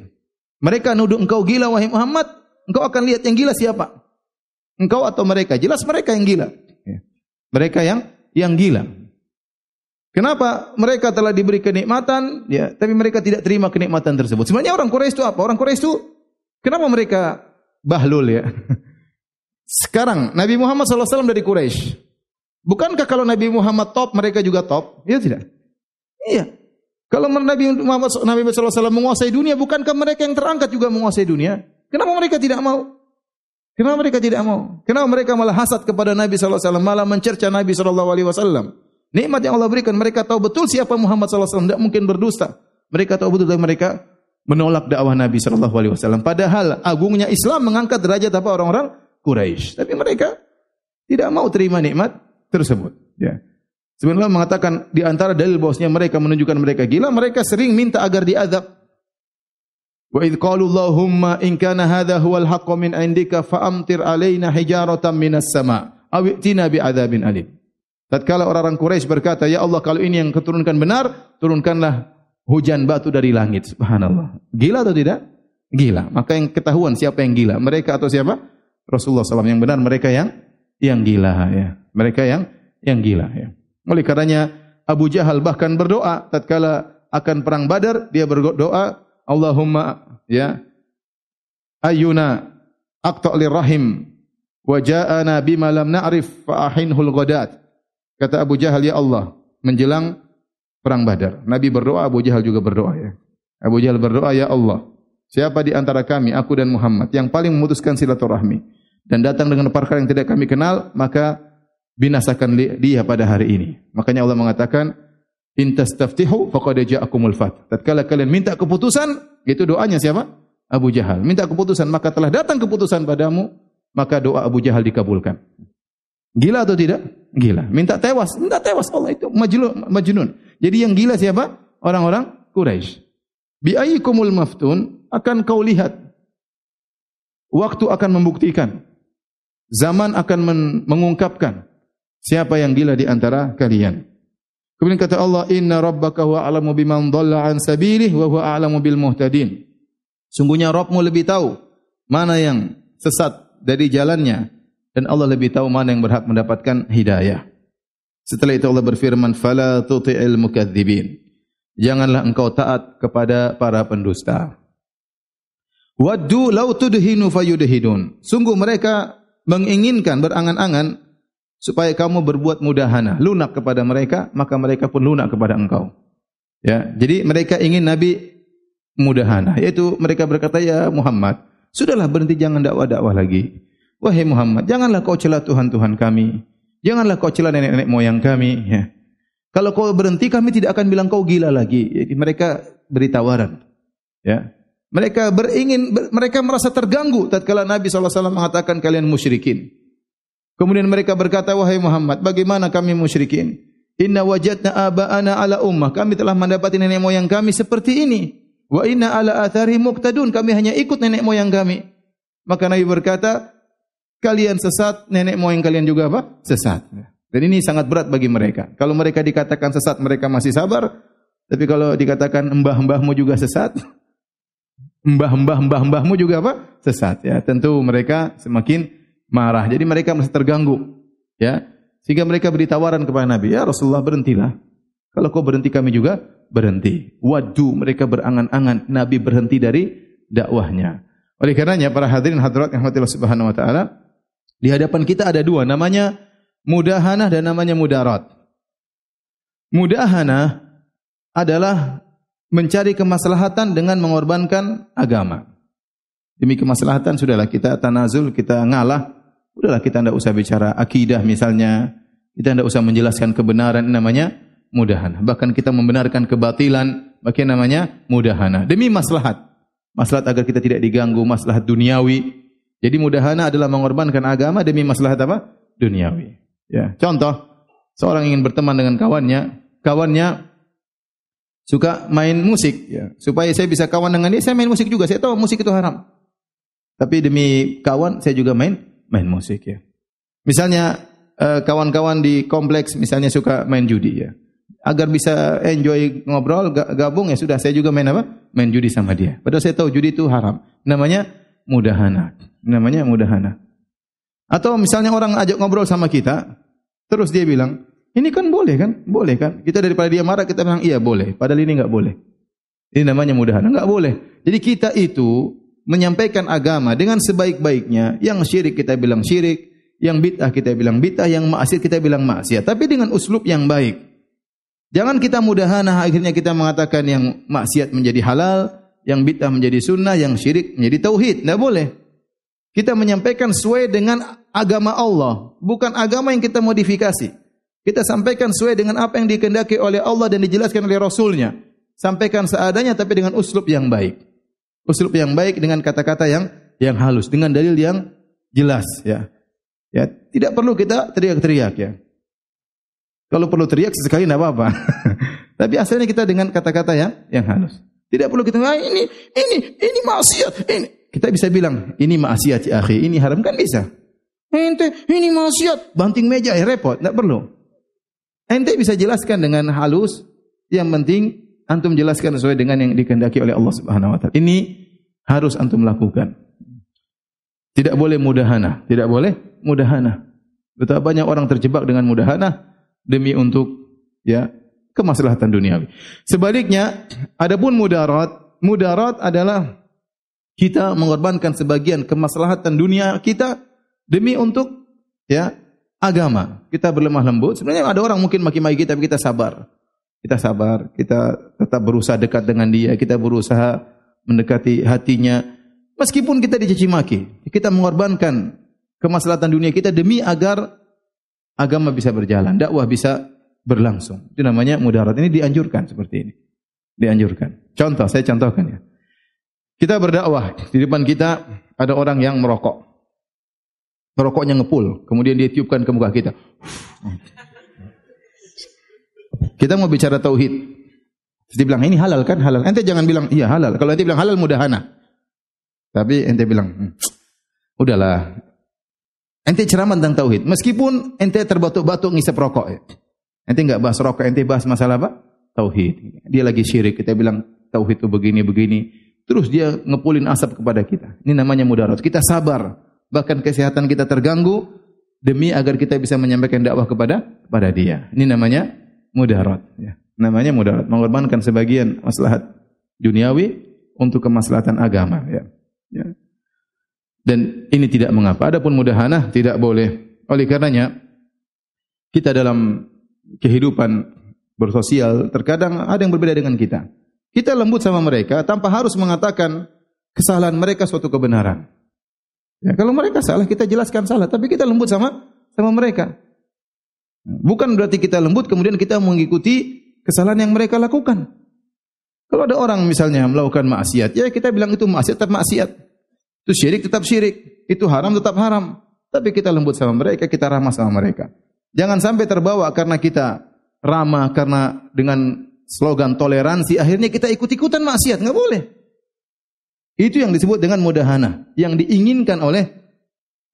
Mereka nuduh engkau gila wahai Muhammad, engkau akan lihat yang gila siapa? Engkau atau mereka? Jelas mereka yang gila. Mereka yang yang gila. Kenapa mereka telah diberi kenikmatan, ya, tapi mereka tidak terima kenikmatan tersebut? Sebenarnya orang Quraisy itu apa? Orang Quraisy itu kenapa mereka bahlul ya? (laughs) Sekarang Nabi Muhammad SAW dari Quraisy. Bukankah kalau Nabi Muhammad top, mereka juga top? Ya tidak? Iya. Kalau Nabi Muhammad Nabi SAW menguasai dunia, bukankah mereka yang terangkat juga menguasai dunia? Kenapa mereka tidak mau? Kenapa mereka tidak mau? Kenapa mereka malah hasad kepada Nabi SAW, malah mencerca Nabi SAW? Nikmat yang Allah berikan, mereka tahu betul siapa Muhammad SAW, tidak mungkin berdusta. Mereka tahu betul mereka menolak dakwah Nabi SAW. Padahal agungnya Islam mengangkat derajat apa orang-orang Quraisy. Tapi mereka tidak mau terima nikmat tersebut. Ya. Sebenarnya mengatakan di antara dalil bahwasanya mereka menunjukkan mereka gila, mereka sering minta agar diazab. Allahumma in kana hadha huwal haqqu min indika fa amtir alaina hijaratan minas sama' aw i'tina bi'adzabin alim. Tatkala orang-orang Quraisy berkata, "Ya Allah, kalau ini yang keturunkan benar, turunkanlah hujan batu dari langit." Subhanallah. Gila atau tidak? Gila. Maka yang ketahuan siapa yang gila? Mereka atau siapa? Rasulullah SAW yang benar, mereka yang yang gila ya. Mereka yang yang gila ya. Oleh karenanya Abu Jahal bahkan berdoa tatkala akan perang Badar, dia berdoa, "Allahumma ya ayyuna aqta' lirrahim wa ja'ana bima lam na'rif fa ahinhul ghadat." Kata Abu Jahal, Ya Allah, menjelang perang badar. Nabi berdoa, Abu Jahal juga berdoa. Ya. Abu Jahal berdoa, Ya Allah, siapa di antara kami, aku dan Muhammad, yang paling memutuskan silaturahmi, dan datang dengan perkara yang tidak kami kenal, maka binasakan dia pada hari ini. Makanya Allah mengatakan, Intas taftihu faqad ja'akumul fat. Tatkala kalian minta keputusan, itu doanya siapa? Abu Jahal. Minta keputusan, maka telah datang keputusan padamu, maka doa Abu Jahal dikabulkan. Gila atau tidak? Gila. Minta tewas. Minta tewas Allah itu. Majnun. majnun. Jadi yang gila siapa? Orang-orang Quraisy. Bi ayyikumul maftun akan kau lihat. Waktu akan membuktikan. Zaman akan mengungkapkan. Siapa yang gila di antara kalian. Kemudian kata Allah, Inna rabbaka huwa a'lamu biman dhalla an sabilih wa huwa a'lamu bil muhtadin. Sungguhnya Rabbmu lebih tahu mana yang sesat dari jalannya dan Allah lebih tahu mana yang berhak mendapatkan hidayah. Setelah itu Allah berfirman, "Fala tuti'il mukadzibin." Janganlah engkau taat kepada para pendusta. Waddu law tudhinu fayudhidun. Sungguh mereka menginginkan berangan-angan supaya kamu berbuat mudahana, lunak kepada mereka, maka mereka pun lunak kepada engkau. Ya, jadi mereka ingin Nabi mudahana, yaitu mereka berkata, "Ya Muhammad, sudahlah berhenti jangan dakwah-dakwah lagi." Wahai Muhammad, janganlah kau celah Tuhan-Tuhan kami. Janganlah kau celah nenek-nenek moyang kami. Ya. Kalau kau berhenti, kami tidak akan bilang kau gila lagi. Jadi mereka beri tawaran. Ya. Mereka beringin, mereka merasa terganggu tatkala Nabi SAW mengatakan kalian musyrikin. Kemudian mereka berkata, wahai Muhammad, bagaimana kami musyrikin? Inna wajadna aba'ana ala ummah. Kami telah mendapati nenek moyang kami seperti ini. Wa inna ala athari muqtadun. Kami hanya ikut nenek moyang kami. Maka Nabi berkata, kalian sesat, nenek moyang kalian juga apa? Sesat. Dan ini sangat berat bagi mereka. Kalau mereka dikatakan sesat, mereka masih sabar. Tapi kalau dikatakan mbah-mbahmu juga sesat, (laughs) mbah-mbah-mbah-mbahmu juga apa? Sesat. Ya, tentu mereka semakin marah. Jadi mereka masih terganggu. Ya, sehingga mereka beri tawaran kepada Nabi. Ya Rasulullah berhentilah. Kalau kau berhenti kami juga berhenti. Wadu mereka berangan-angan Nabi berhenti dari dakwahnya. Oleh karenanya para hadirin hadirat yang Allah Subhanahu wa taala di hadapan kita ada dua, namanya mudahana dan namanya mudarat. Mudahana adalah mencari kemaslahatan dengan mengorbankan agama. Demi kemaslahatan sudahlah kita tanazul, kita ngalah. Sudahlah kita tidak usah bicara akidah misalnya. Kita tidak usah menjelaskan kebenaran namanya mudahana. Bahkan kita membenarkan kebatilan, bagaimana namanya mudahana. Demi maslahat. Maslahat agar kita tidak diganggu, maslahat duniawi, jadi mudahana adalah mengorbankan agama demi maslahat apa? Duniawi. Ya. Contoh, seorang ingin berteman dengan kawannya, kawannya suka main musik, ya. supaya saya bisa kawan dengan dia, saya main musik juga. Saya tahu musik itu haram. Tapi demi kawan, saya juga main main musik. Ya. Misalnya eh, kawan-kawan di kompleks, misalnya suka main judi, ya. agar bisa enjoy ngobrol gabung ya sudah saya juga main apa? Main judi sama dia. Padahal saya tahu judi itu haram. Namanya mudahana. Namanya mudahana. Atau misalnya orang ajak ngobrol sama kita, terus dia bilang, ini kan boleh kan? Boleh kan? Kita daripada dia marah, kita bilang, iya boleh. Padahal ini enggak boleh. Ini namanya mudahana. Enggak boleh. Jadi kita itu menyampaikan agama dengan sebaik-baiknya. Yang syirik kita bilang syirik. Yang bid'ah kita bilang bid'ah. Yang maksiat kita bilang maksiat. Tapi dengan uslub yang baik. Jangan kita mudahana akhirnya kita mengatakan yang maksiat menjadi halal, yang bid'ah menjadi sunnah, yang syirik menjadi tauhid. Tidak boleh. Kita menyampaikan sesuai dengan agama Allah, bukan agama yang kita modifikasi. Kita sampaikan sesuai dengan apa yang dikehendaki oleh Allah dan dijelaskan oleh Rasulnya. Sampaikan seadanya tapi dengan uslub yang baik. Uslub yang baik dengan kata-kata yang yang halus, dengan dalil yang jelas. Ya, ya tidak perlu kita teriak-teriak ya. Kalau perlu teriak sesekali tidak apa-apa. (laughs) Tapi asalnya kita dengan kata-kata yang yang halus. Tidak perlu kita ah, ini ini ini maksiat. Ini kita bisa bilang ini maksiat ya akhi, ini haram kan bisa. Ente ini maksiat, banting meja ya repot, tidak perlu. Ente bisa jelaskan dengan halus. Yang penting antum jelaskan sesuai dengan yang dikehendaki oleh Allah Subhanahu wa taala. Ini harus antum lakukan. Tidak boleh mudahana, tidak boleh mudahana. Betapa banyak orang terjebak dengan mudahana demi untuk ya kemaslahatan duniawi. Sebaliknya, adapun mudarat, mudarat adalah kita mengorbankan sebagian kemaslahatan dunia kita demi untuk ya agama. Kita berlemah lembut. Sebenarnya ada orang mungkin maki-maki kita tapi kita sabar. Kita sabar, kita tetap berusaha dekat dengan dia, kita berusaha mendekati hatinya. Meskipun kita dicaci maki, kita mengorbankan kemaslahatan dunia kita demi agar agama bisa berjalan, dakwah bisa berlangsung. Itu namanya mudarat. Ini dianjurkan seperti ini. Dianjurkan. Contoh, saya contohkan ya. Kita berdakwah, di depan kita ada orang yang merokok. Merokoknya ngepul, kemudian dia tiupkan ke muka kita. Kita mau bicara tauhid. Dia bilang, ini halal kan? Halal. Ente jangan bilang, iya halal. Kalau ente bilang halal, mudahana. Tapi ente bilang, hmm, udahlah, Ente ceramah tentang tauhid. Meskipun ente terbatuk-batuk ngisap rokok. Ente enggak bahas rokok, ente bahas masalah apa? Tauhid. Dia lagi syirik, kita bilang tauhid itu begini-begini. Terus dia ngepulin asap kepada kita. Ini namanya mudarat. Kita sabar. Bahkan kesehatan kita terganggu demi agar kita bisa menyampaikan dakwah kepada kepada dia. Ini namanya mudarat. Ya. Namanya mudarat. Mengorbankan sebagian maslahat duniawi untuk kemaslahatan agama. Ya. Ya. Dan ini tidak mengapa. Adapun mudahana tidak boleh. Oleh karenanya kita dalam kehidupan bersosial terkadang ada yang berbeda dengan kita. Kita lembut sama mereka tanpa harus mengatakan kesalahan mereka suatu kebenaran. Ya, kalau mereka salah kita jelaskan salah, tapi kita lembut sama sama mereka. Bukan berarti kita lembut kemudian kita mengikuti kesalahan yang mereka lakukan. Kalau ada orang misalnya melakukan maksiat, ya kita bilang itu maksiat tetap maksiat. Itu syirik tetap syirik. Itu haram tetap haram. Tapi kita lembut sama mereka, kita ramah sama mereka. Jangan sampai terbawa karena kita ramah, karena dengan slogan toleransi, akhirnya kita ikut-ikutan maksiat. Enggak boleh. Itu yang disebut dengan mudahana. Yang diinginkan oleh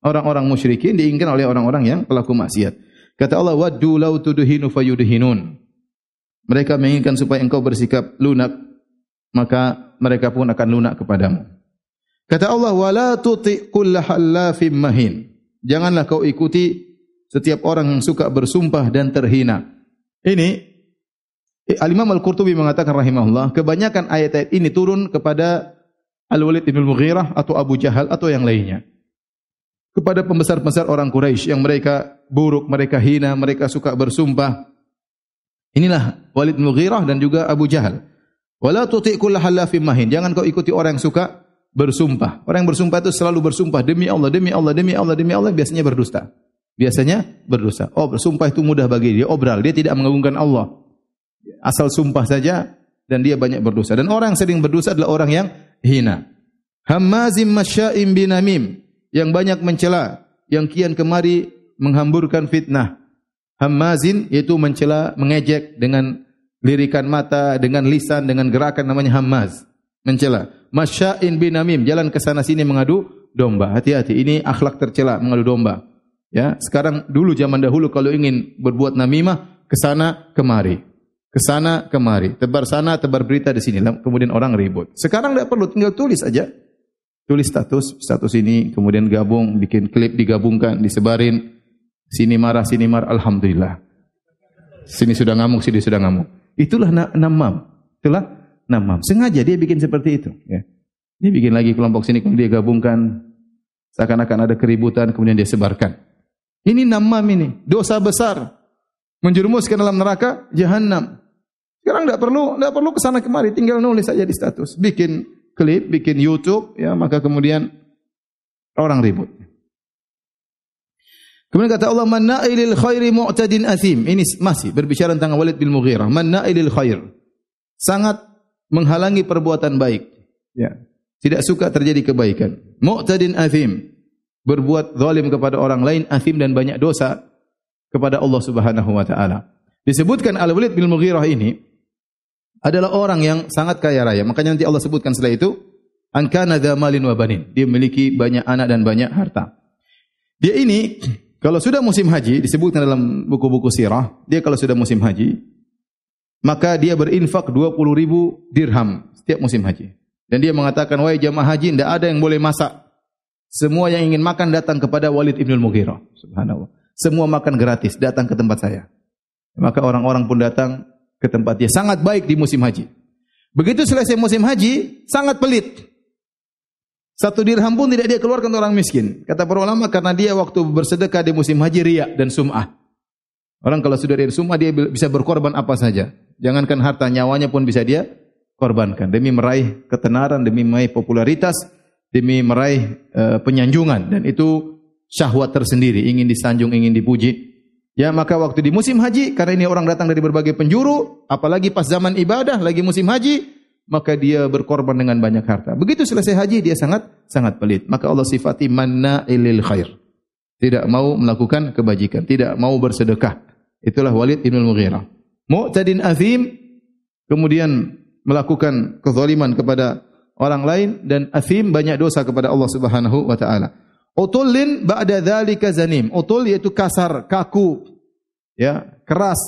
orang-orang musyrikin, diinginkan oleh orang-orang yang pelaku maksiat. Kata Allah, Waddu lau tuduhinu fayuduhinun. Mereka menginginkan supaya engkau bersikap lunak, maka mereka pun akan lunak kepadamu. Kata Allah, "Wala tuti kulla halafim mahin." Janganlah kau ikuti setiap orang yang suka bersumpah dan terhina. Ini Al-Imam Al-Qurtubi mengatakan rahimahullah, kebanyakan ayat-ayat ini turun kepada Al-Walid bin Mughirah atau Abu Jahal atau yang lainnya. Kepada pembesar-pembesar orang Quraisy yang mereka buruk, mereka hina, mereka suka bersumpah. Inilah Walid Mughirah dan juga Abu Jahal. Wala tuti kulla halafim mahin. Jangan kau ikuti orang yang suka bersumpah. Orang yang bersumpah itu selalu bersumpah demi Allah, demi Allah, demi Allah, demi Allah, biasanya berdusta. Biasanya berdusta. Oh, bersumpah itu mudah bagi dia, obral, dia tidak mengagungkan Allah. Asal sumpah saja dan dia banyak berdosa. Dan orang yang sering berdosa adalah orang yang hina. Hammazim masya'im binamim yang banyak mencela, yang kian kemari menghamburkan fitnah. Hammazin yaitu mencela, mengejek dengan lirikan mata, dengan lisan, dengan gerakan namanya hammaz. Mencela masya'in bin namim jalan ke sana sini mengadu domba hati-hati ini akhlak tercela mengadu domba ya sekarang dulu zaman dahulu kalau ingin berbuat namimah ke sana kemari ke sana kemari, tebar sana, tebar berita di sini, kemudian orang ribut. Sekarang tidak perlu, tinggal tulis saja. Tulis status, status ini, kemudian gabung, bikin klip digabungkan, disebarin. Sini marah, sini marah, Alhamdulillah. Sini sudah ngamuk, sini sudah ngamuk. Itulah namam. Itulah namam. Sengaja dia bikin seperti itu. Ya. Dia bikin lagi kelompok sini, kemudian dia gabungkan. Seakan-akan ada keributan, kemudian dia sebarkan. Ini namam ini. Dosa besar. Menjerumuskan dalam neraka, jahannam. Sekarang tidak perlu, tidak perlu ke sana kemari, tinggal nulis saja di status, bikin klip, bikin YouTube, ya maka kemudian orang ribut. Kemudian kata Allah, "Man na'ilil khairi mu'tadin athim." Ini masih berbicara tentang Walid bin Mughirah. Man na'ilil khair. Sangat menghalangi perbuatan baik. Ya. Tidak suka terjadi kebaikan. Mu'tadin athim. Berbuat zalim kepada orang lain, athim dan banyak dosa kepada Allah Subhanahu wa taala. Disebutkan Al-Walid bin Mughirah ini adalah orang yang sangat kaya raya. Makanya nanti Allah sebutkan setelah itu, an kana malin wa banin. Dia memiliki banyak anak dan banyak harta. Dia ini kalau sudah musim haji disebutkan dalam buku-buku sirah, dia kalau sudah musim haji maka dia berinfak 20 ribu dirham setiap musim haji. Dan dia mengatakan, wahai jamaah haji, tidak ada yang boleh masak. Semua yang ingin makan datang kepada Walid ibn Mughirah. Subhanallah. Semua makan gratis, datang ke tempat saya. Maka orang-orang pun datang ke tempat dia. Sangat baik di musim haji. Begitu selesai musim haji, sangat pelit. Satu dirham pun tidak dia keluarkan untuk orang miskin. Kata para ulama karena dia waktu bersedekah di musim haji riak dan sum'ah. Orang kalau sudah dari sum'ah dia bisa berkorban apa saja. Jangankan harta nyawanya pun bisa dia korbankan demi meraih ketenaran, demi meraih popularitas, demi meraih uh, penyanjungan dan itu syahwat tersendiri, ingin disanjung, ingin dipuji. Ya maka waktu di musim haji karena ini orang datang dari berbagai penjuru, apalagi pas zaman ibadah lagi musim haji, maka dia berkorban dengan banyak harta. Begitu selesai haji dia sangat sangat pelit. Maka Allah sifati manna ilil khair. Tidak mau melakukan kebajikan, tidak mau bersedekah. Itulah Walid bin Mughirah. Mu'tadin azim kemudian melakukan kezaliman kepada orang lain dan azim banyak dosa kepada Allah Subhanahu wa taala. Utullin ba'da dzalika zanim. Utul yaitu kasar, kaku, ya, keras.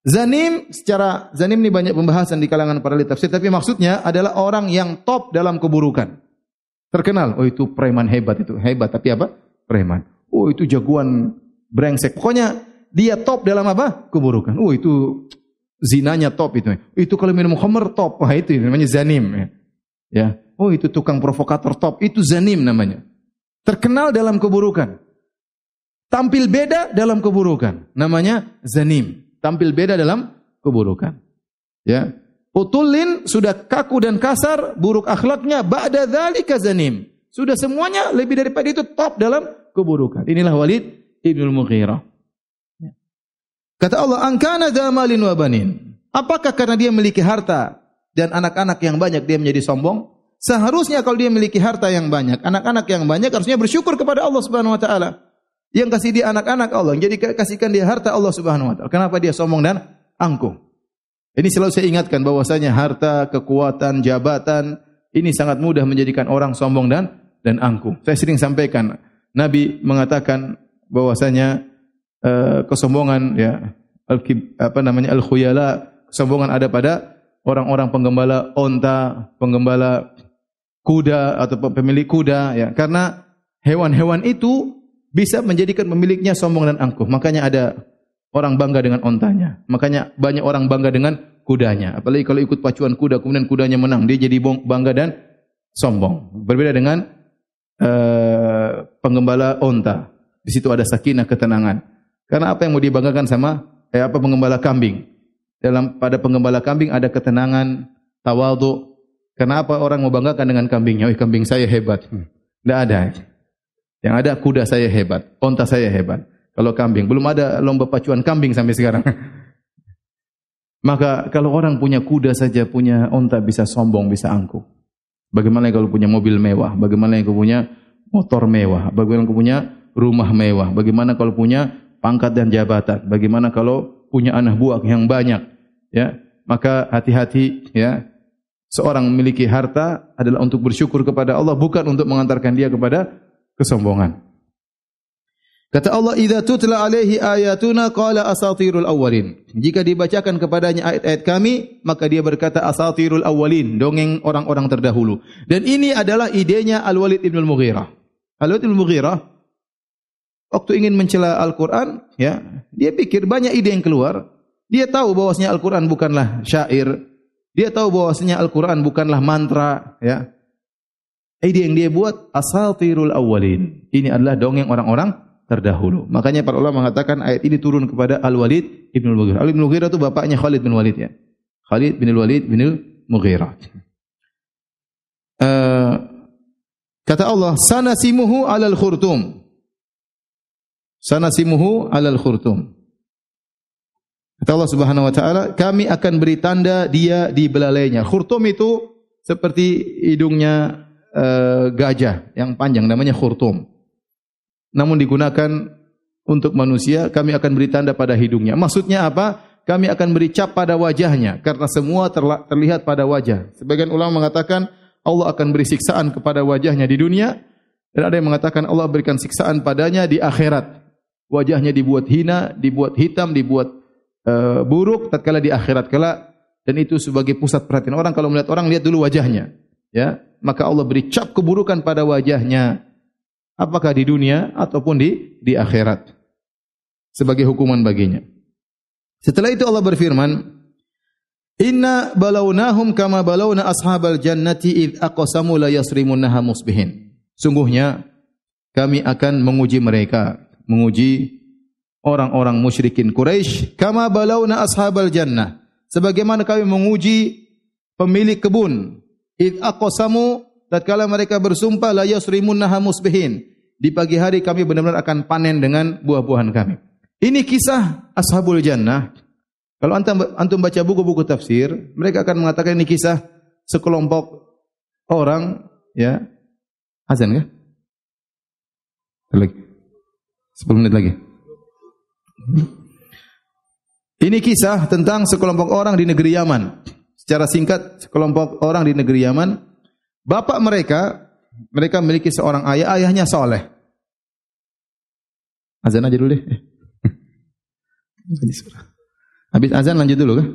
Zanim secara zanim ini banyak pembahasan di kalangan para ahli tafsir tapi maksudnya adalah orang yang top dalam keburukan. Terkenal, oh itu preman hebat itu, hebat tapi apa? Preman. Oh itu jagoan brengsek. Pokoknya dia top dalam apa? Keburukan. Oh itu zinanya top itu. Itu kalau minum khamr top. Wah itu namanya zanim ya. ya. Oh itu tukang provokator top. Itu zanim namanya terkenal dalam keburukan. Tampil beda dalam keburukan. Namanya zanim. Tampil beda dalam keburukan. Ya. Utulin sudah kaku dan kasar, buruk akhlaknya ba'da dzalika zanim. Sudah semuanya lebih daripada itu top dalam keburukan. Inilah Walid Ibnu Mughirah. Ya. Kata Allah, "Angkana dzamalin wa banin." Apakah karena dia memiliki harta dan anak-anak yang banyak dia menjadi sombong? Seharusnya kalau dia memiliki harta yang banyak, anak-anak yang banyak harusnya bersyukur kepada Allah Subhanahu wa taala. Yang kasih dia anak-anak Allah, jadi kasihkan dia harta Allah Subhanahu wa taala. Kenapa dia sombong dan angkuh? Ini selalu saya ingatkan bahwasanya harta, kekuatan, jabatan ini sangat mudah menjadikan orang sombong dan dan angkuh. Saya sering sampaikan, Nabi mengatakan bahwasanya uh, kesombongan ya al apa namanya al khuyala, kesombongan ada pada orang-orang penggembala onta, penggembala kuda atau pemilik kuda ya karena hewan-hewan itu bisa menjadikan pemiliknya sombong dan angkuh makanya ada orang bangga dengan ontanya makanya banyak orang bangga dengan kudanya apalagi kalau ikut pacuan kuda kemudian kudanya menang dia jadi bangga dan sombong berbeda dengan uh, penggembala onta di situ ada sakinah ketenangan karena apa yang mau dibanggakan sama eh, apa penggembala kambing dalam pada penggembala kambing ada ketenangan tawadhu Kenapa orang mau banggakan dengan kambingnya? Oh, kambing saya hebat. Tidak hmm. ada. Yang ada kuda saya hebat, onta saya hebat. Kalau kambing, belum ada lomba pacuan kambing sampai sekarang. (laughs) Maka kalau orang punya kuda saja, punya onta bisa sombong, bisa angkuh. Bagaimana kalau punya mobil mewah? Bagaimana yang punya motor mewah? Bagaimana kalau punya rumah mewah? Bagaimana kalau punya pangkat dan jabatan? Bagaimana kalau punya anak buah yang banyak? Ya, maka hati-hati ya seorang memiliki harta adalah untuk bersyukur kepada Allah bukan untuk mengantarkan dia kepada kesombongan. Kata Allah, "Idza tutla alaihi ayatuna qala asatirul awwalin." Jika dibacakan kepadanya ayat-ayat kami, maka dia berkata asatirul awwalin, dongeng orang-orang terdahulu. Dan ini adalah idenya Al-Walid bin Al-Mughirah. Al-Walid bin Al-Mughirah waktu ingin mencela Al-Qur'an, ya, dia pikir banyak ide yang keluar. Dia tahu bahwasanya Al-Qur'an bukanlah syair. Dia tahu bahwasanya Al-Qur'an bukanlah mantra, ya. Ide yang dia buat asatirul awwalin. Ini adalah dongeng orang-orang terdahulu. Makanya para ulama mengatakan ayat ini turun kepada Al-Walid Ibn Al-Mughirah. Al-Walid Ibn Al-Mughirah itu bapaknya Khalid bin Walid ya. Khalid bin Al-Walid bin Al-Mughirah. Uh, kata Allah, sanasimuhu alal khurtum. Sanasimuhu alal khurtum. Kata Allah Subhanahu wa taala, kami akan beri tanda dia di belalainya. Khurtum itu seperti hidungnya uh, gajah yang panjang namanya khurtum namun digunakan untuk manusia, kami akan beri tanda pada hidungnya. Maksudnya apa? Kami akan beri cap pada wajahnya karena semua terlihat pada wajah. Sebagian ulama mengatakan Allah akan beri siksaan kepada wajahnya di dunia dan ada yang mengatakan Allah berikan siksaan padanya di akhirat. Wajahnya dibuat hina, dibuat hitam, dibuat uh, buruk tatkala di akhirat kala dan itu sebagai pusat perhatian orang kalau melihat orang lihat dulu wajahnya ya maka Allah beri cap keburukan pada wajahnya apakah di dunia ataupun di di akhirat sebagai hukuman baginya. Setelah itu Allah berfirman, Inna balawnahum kama balawna ashabal jannati id aqsamu la yasrimunha musbihin. Sungguhnya kami akan menguji mereka, menguji orang-orang musyrikin Quraisy kama balawna ashabal jannah. Sebagaimana kami menguji pemilik kebun id aqsamu tatkala mereka bersumpah la yasrimunha musbihin di pagi hari kami benar-benar akan panen dengan buah-buahan kami. Ini kisah Ashabul Jannah. Kalau antum, antum baca buku-buku tafsir, mereka akan mengatakan ini kisah sekelompok orang, ya, azan kan? Lagi. Sepuluh menit lagi. Ini kisah tentang sekelompok orang di negeri Yaman. Secara singkat, sekelompok orang di negeri Yaman, bapak mereka mereka memiliki seorang ayah, ayahnya soleh. Azan aja dulu deh. (laughs) Habis azan lanjut dulu kan?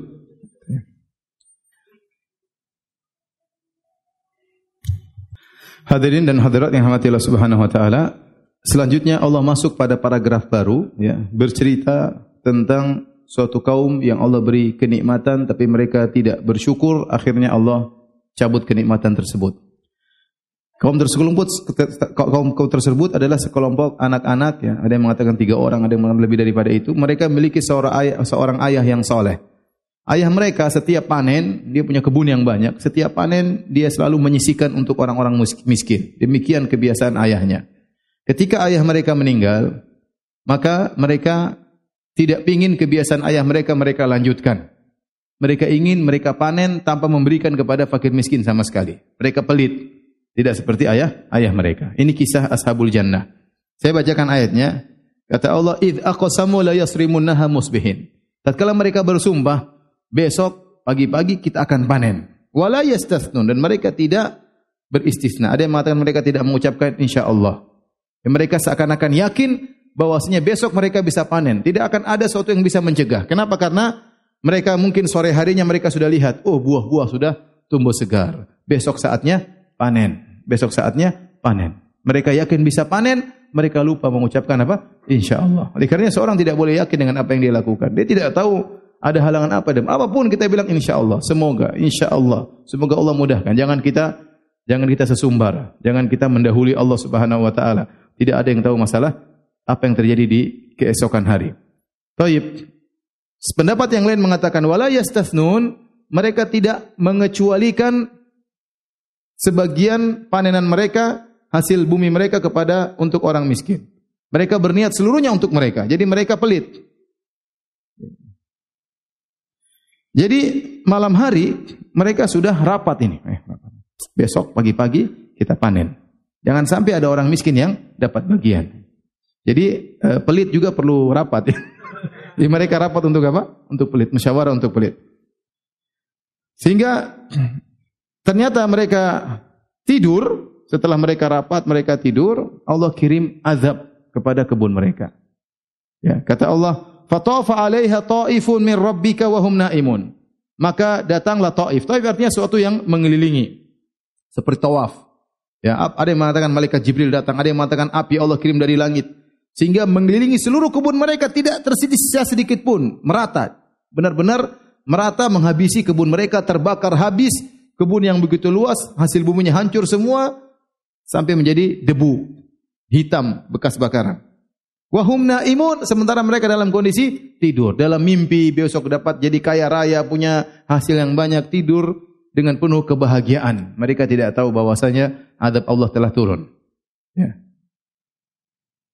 Hadirin dan hadirat yang hamati Allah Subhanahu wa taala, selanjutnya Allah masuk pada paragraf baru ya, bercerita tentang suatu kaum yang Allah beri kenikmatan tapi mereka tidak bersyukur, akhirnya Allah cabut kenikmatan tersebut. Kaum tersebut kaum kaum tersebut adalah sekelompok anak-anak ya, ada yang mengatakan tiga orang, ada yang mengatakan lebih daripada itu. Mereka memiliki seorang ayah, seorang ayah yang soleh. Ayah mereka setiap panen dia punya kebun yang banyak. Setiap panen dia selalu menyisikan untuk orang-orang miskin. Demikian kebiasaan ayahnya. Ketika ayah mereka meninggal, maka mereka tidak ingin kebiasaan ayah mereka mereka lanjutkan. Mereka ingin mereka panen tanpa memberikan kepada fakir miskin sama sekali. Mereka pelit. Tidak seperti ayah ayah mereka. Ini kisah ashabul jannah. Saya bacakan ayatnya. Kata Allah, "Id aqsamu la yasrimunha musbihin." Tatkala mereka bersumpah, besok pagi-pagi kita akan panen. Wala yastathnun dan mereka tidak beristisna. Ada yang mengatakan mereka tidak mengucapkan insyaallah. Mereka seakan-akan yakin bahwasanya besok mereka bisa panen. Tidak akan ada sesuatu yang bisa mencegah. Kenapa? Karena mereka mungkin sore harinya mereka sudah lihat, oh buah-buah sudah tumbuh segar. Besok saatnya panen. Besok saatnya panen. Mereka yakin bisa panen, mereka lupa mengucapkan apa? Insya Allah. Oleh kerana seorang tidak boleh yakin dengan apa yang dia lakukan. Dia tidak tahu ada halangan apa dan apa pun kita bilang insya Allah. Semoga, insya Allah. Semoga Allah mudahkan. Jangan kita jangan kita sesumbar. Jangan kita mendahului Allah Subhanahu Wa Taala. Tidak ada yang tahu masalah apa yang terjadi di keesokan hari. Taib. Pendapat yang lain mengatakan wala yastathnun mereka tidak mengecualikan sebagian panenan mereka hasil bumi mereka kepada untuk orang miskin. Mereka berniat seluruhnya untuk mereka. Jadi mereka pelit. Jadi malam hari mereka sudah rapat ini. Eh, besok pagi-pagi kita panen. Jangan sampai ada orang miskin yang dapat bagian. Jadi eh, pelit juga perlu rapat. (laughs) Jadi mereka rapat untuk apa? Untuk pelit, musyawarah untuk pelit. Sehingga (clears throat) Ternyata mereka tidur, setelah mereka rapat, mereka tidur, Allah kirim azab kepada kebun mereka. Ya, kata Allah, "Fatafa 'alaiha ta'ifun min rabbika wa hum naimun." Maka datanglah Taif. Taif artinya sesuatu yang mengelilingi. Seperti tawaf. Ya, ada yang mengatakan malaikat Jibril datang, ada yang mengatakan api Allah kirim dari langit sehingga mengelilingi seluruh kebun mereka tidak tersisa sedikit pun, merata. Benar-benar merata menghabisi kebun mereka terbakar habis, kebun yang begitu luas, hasil buminya hancur semua sampai menjadi debu hitam bekas bakaran. Wahum naimun sementara mereka dalam kondisi tidur, dalam mimpi besok dapat jadi kaya raya, punya hasil yang banyak, tidur dengan penuh kebahagiaan. Mereka tidak tahu bahwasanya adab Allah telah turun. Ya.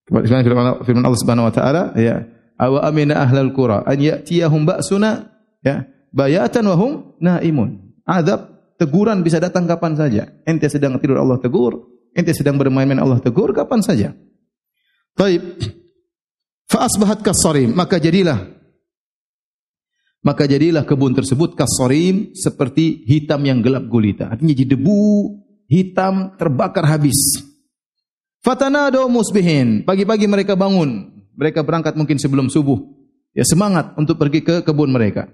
Firman Allah Subhanahu wa taala, ya, awa amina ahlal qura an ya'tiyahum ba'suna ya, bayatan wa hum naimun. Adab teguran bisa datang kapan saja. Ente sedang tidur Allah tegur, ente sedang bermain-main Allah tegur kapan saja. Baik. Fa asbahat kasarim, maka jadilah maka jadilah kebun tersebut kasarim seperti hitam yang gelap gulita. Artinya jadi debu hitam terbakar habis. Fatanado musbihin, pagi-pagi mereka bangun, mereka berangkat mungkin sebelum subuh. Ya semangat untuk pergi ke kebun mereka.